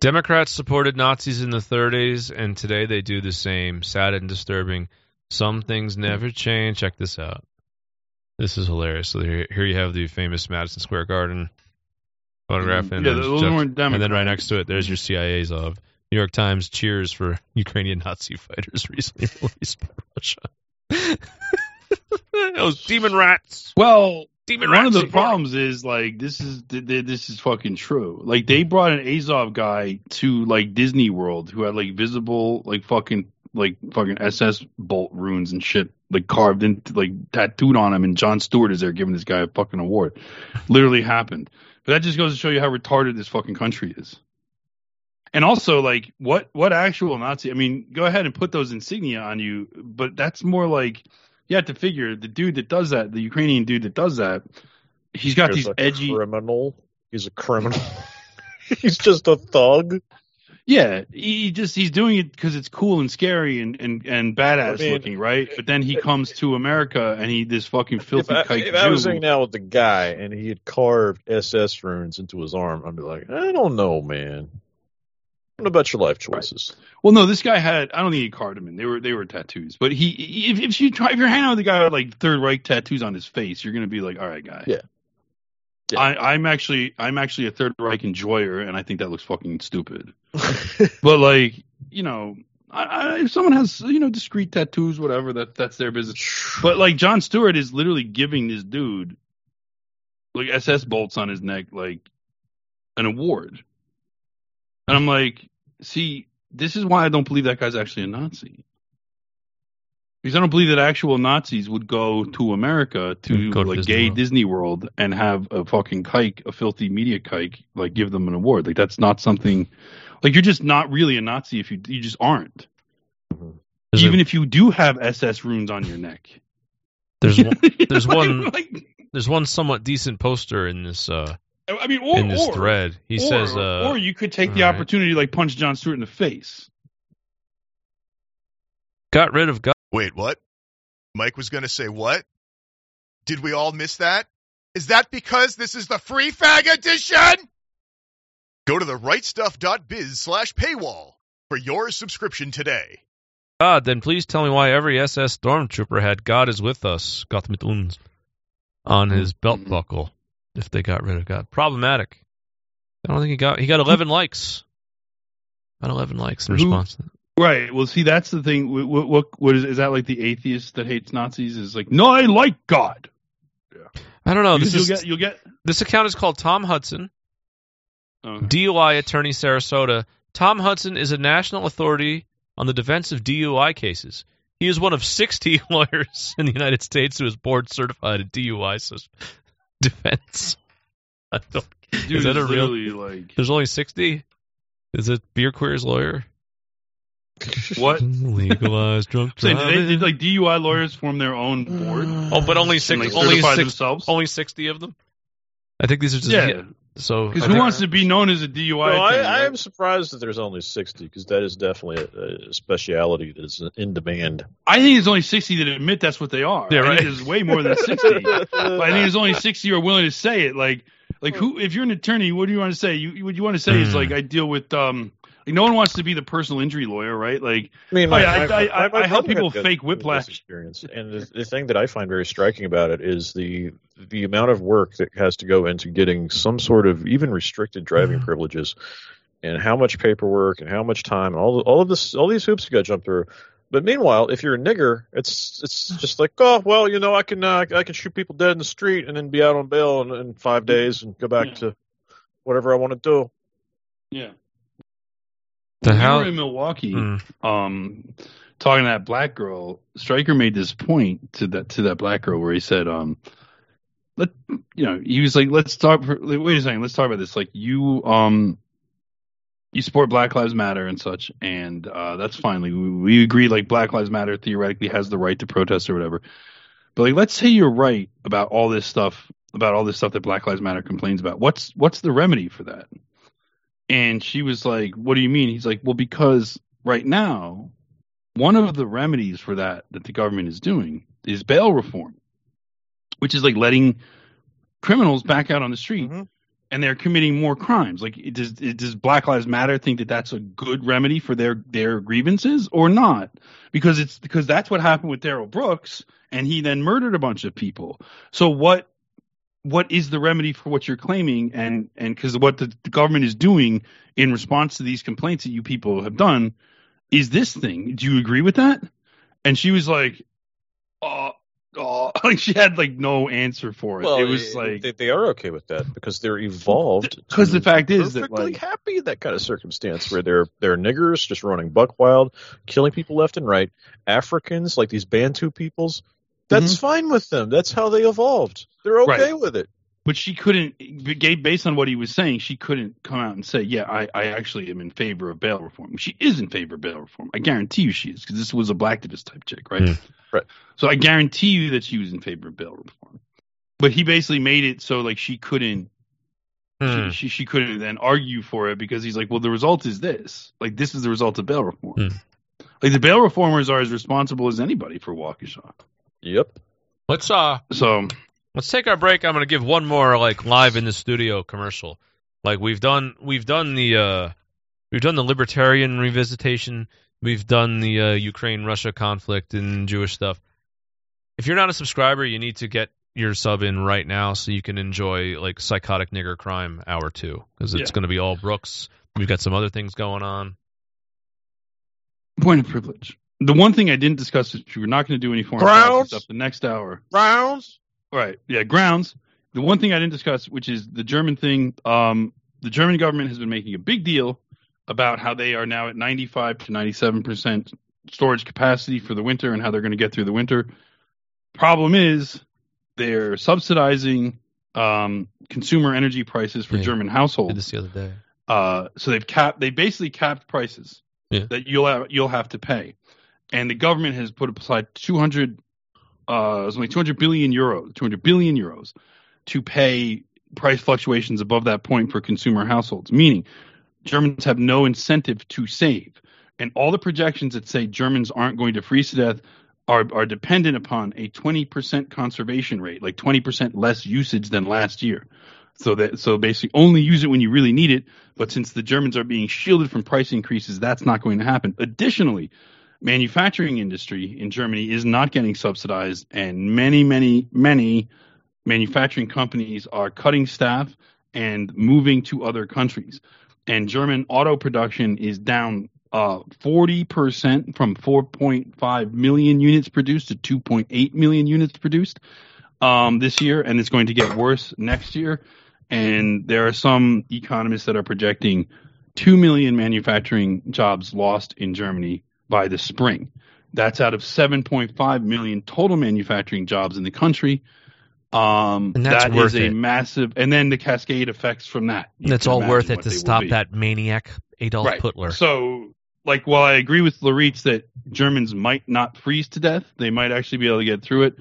Democrats supported Nazis in the 30s, and today they do the same. Sad and disturbing. Some things never change. Check this out. This is hilarious. So here, here you have the famous Madison Square Garden photograph, and, Yeah, those Jeff- weren't and then right next to it, there's your CIA's of New York Times cheers for Ukrainian Nazi fighters recently released by Russia. Those demon rats. Well, Demon one of the problems is like this is th- th- this is fucking true. Like they brought an Azov guy to like Disney World who had like visible like fucking like fucking SS bolt runes and shit like carved in like tattooed on him, and Jon Stewart is there giving this guy a fucking award. Literally happened. But that just goes to show you how retarded this fucking country is. And also, like, what what actual Nazi? I mean, go ahead and put those insignia on you, but that's more like you have to figure the dude that does that, the Ukrainian dude that does that, he's got He's these a edgy. criminal. He's a criminal. He's just a thug. Yeah, he just he's doing it because it's cool and scary and and and badass I mean, looking, right? But then he comes to America and he this fucking If filthy I, kike if I was hanging out with the guy and he had carved SS runes into his arm, I'd be like, I don't know, man. What about your life choices? Well, no, this guy had. I don't think he carved them in. They were they were tattoos. But he, if, if you try, if you're hanging out with a guy with like Third Reich tattoos on his face, you're gonna be like, all right, guy. Yeah. Yeah. I, I'm actually I'm actually a Third Reich enjoyer, and I think that looks fucking stupid. but like, you know, I, I, if someone has you know discreet tattoos, whatever, that that's their business. But like Jon Stewart is literally giving this dude like SS bolts on his neck, like an award. And I'm like, see, this is why I don't believe that guy's actually a Nazi. Because I don't believe that actual Nazis would go to America to Go to like Disney gay World. Disney World and have a fucking kike, a filthy media kike, like give them an award. Like that's not something. Like you're just not really a Nazi if you you just aren't. There's, Even a, if you do have SS runes on your neck. there's, one, there's one like- there's one somewhat decent poster in this uh, I mean, or, in this or, thread. He or, says, uh, or you could take the all right. opportunity to like punch Jon Stewart in the face. got rid of God. Wait, what? Mike was going to say what? Did we all miss that? Is that because this is the free fag edition? Go to the rightstuff.biz slash paywall for your subscription today. God, then please tell me why every SS stormtrooper had "God is with us" Gott mit uns on his belt Mhm. buckle. If they got rid of God, problematic. I don't think he got he got 11 hmm. likes. Got 11 likes in response. to that. Right. Well, see, that's the thing. What, what, what is, is that like the atheist that hates Nazis? Is like, no, I like God. Yeah. I don't know. Because This you'll is get, you'll get. this account is called Tom Hudson. Oh. DUI attorney Sarasota. Tom Hudson is a national authority on the defense of DUI cases. He is one of 60 lawyers in the United States who is board certified in DUI defense. I don't, Dude, is that a it's real? like There's only 60. Is it Beer Queer's lawyer? what? Legalized drunk So driving. did, they, did like DUI lawyers form their own board? oh, but only and, six. like, only six. themselves? Only 60 of them. I think these are just Yeah. So Because who wants to be known as a DUI? No, attorney, I, I am surprised that there's only 60 because that is definitely a, a speciality that is in demand. I think there's only 60 that admit that's what they are. Yeah, right. there's way more than 60. but I think there's only 60 who are willing to say it. Like, like who? If you're an attorney, what do you want to say? You what you want to say is Hmm. like I deal with um. Like no one wants to be the personal injury lawyer, right? Like, I mean, Oh, my, I- I- I- I help people fake whiplash. experience, and the, the thing that I find very striking about it is the the amount of work that has to go into getting some sort of even restricted driving Mm-hmm. privileges, and how much paperwork and how much time, and all the, all of this, all these hoops you got to jump through. But meanwhile, if you're a nigger, it's it's just like, oh well, you know, I can uh, I can shoot people dead in the street and then be out on bail in, in five days and go back Yeah. to whatever I want to do. yeah. The When we were in Milwaukee, Hmm. um, talking to that black girl, Stryker made this point to that to that black girl where he said, um, let you know, he was like, let's talk. For, like, wait a second, let's talk about this. Like you, um, you support Black Lives Matter and such, and uh, that's fine. Like we, we agree, like Black Lives Matter theoretically has the right to protest or whatever. But like, let's say you're right about all this stuff, about all this stuff that Black Lives Matter complains about. What's what's the remedy for that? And she was like, "What do you mean?" He's like, "Well, because right now, one of the remedies for that that the government is doing is bail reform, which is like letting criminals back out on the street, Mhm. and they're committing more crimes. Like, it does it, does Black Lives Matter think that that's a good remedy for their their grievances or not? Because it's because that's what happened with Darrell Brooks, and he then murdered a bunch of people. So what what is the remedy for what you're claiming and and because what the, the government is doing in response to these complaints that you people have done is this thing do you agree with that and she was like uh uh like she had like no answer for it it was like they, they are okay with that because they're evolved. 'Cause because the fact is that, perfectly like- happy in that kind of circumstance where they're they're niggers just running buck wild, killing people left and right. Africans like these Bantu peoples, that's fine with them. That's how they evolved. They're okay Mm-hmm. Right. with it. but she couldn't based on what he was saying she couldn't come out and say yeah i, I actually am in favor of bail reform she is in favor of bail reform i guarantee you she is because this was a blacktivist type chick right. Right. so i guarantee you that she was in favor of bail reform but he basically made it so like she couldn't Hmm. she, she she couldn't then argue for it because he's like well the result is this like this is the result of bail reform Hmm. like the bail reformers are as responsible as anybody for Waukesha Yep. Let's uh so let's take our break. I'm gonna give one more like live in the studio commercial. Like we've done we've done the uh we've done the libertarian revisitation, we've done the uh, Ukraine Russia conflict and Jewish stuff. If you're not a subscriber, you need to get your sub in right now so you can enjoy like psychotic nigger crime hour two because it's Yeah. going to be all Brooks. We've got some other things going on. point of privilege the one thing I didn't discuss is we're not going to do any foreign Grounds? policy stuff the next hour Rounds. Right. Yeah. Grounds. The one thing I didn't discuss, which is the German thing. Um, the German government has been making a big deal about how they are now at 95 to 97 percent storage capacity for the winter and how they're going to get through the winter. Problem is, they're subsidizing um, consumer energy prices for Yeah. German Did households. this the other day. Uh, so they've capped. They basically capped prices Yeah. that you'll have, you'll have to pay, and the government has put aside 200, uh, only 200 billion euros, 200 billion euros, to pay price fluctuations above that point for consumer households. Meaning, Germans have no incentive to save, and all the projections that say Germans aren't going to freeze to death are are dependent upon a 20% conservation rate, like 20% less usage than last year. So that so basically only use it when you really need it. But since the Germans are being shielded from price increases, that's not going to happen. Additionally, manufacturing industry in Germany is not getting subsidized, and many, many, many manufacturing companies are cutting staff and moving to other countries. And German auto production is down uh, 40% from 4.5 million units produced to 2.8 million units produced um, this year, and it's going to get worse next year. and there are some economists that are projecting two million manufacturing jobs lost in Germany by the spring. That's out of 7.5 million total manufacturing jobs in the country. Um, And that's that worth is a it. massive, and then the cascade effects from that. You That's all worth it to stop that maniac Adolf right. Hitler. So, like, while I agree with Loritz that Germans might not freeze to death, they might actually be able to get through it.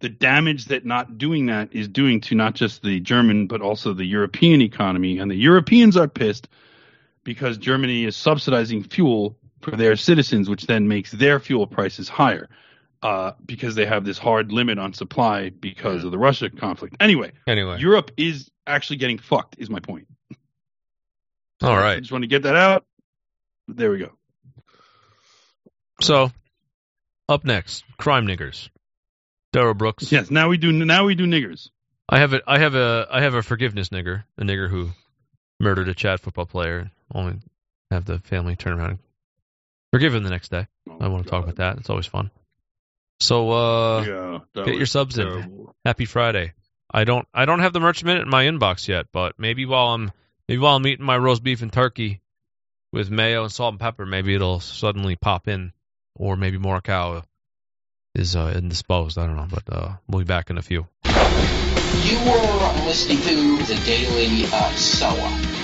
The damage that not doing that is doing to not just the German but also the European economy, and the Europeans are pissed because Germany is subsidizing fuel for their citizens, which then makes their fuel prices higher. Uh, because they have this hard limit on supply because of the Russia conflict. Anyway, Anyway, Europe is actually getting fucked. Is my point. All right, I just want to get that out. There we go. So, up next, crime niggers. Darrell Brooks. Yes, now we do. Now we do niggers. I have a I have a I have a forgiveness nigger, a nigger who murdered a Chad football player. Only have the family turn around and forgive him the next day. I want to talk about that. It's always fun. So uh Yeah, get your was subs in. Happy Friday. I don't I don't have the merch minute in my inbox yet, but maybe while I'm maybe while I'm eating my roast beef and turkey with mayo and salt and pepper, maybe it'll suddenly pop in, or maybe Morikawa is uh, indisposed. I don't know, but uh, we'll be back in a few. You were listening to the Daily uh, Shoah.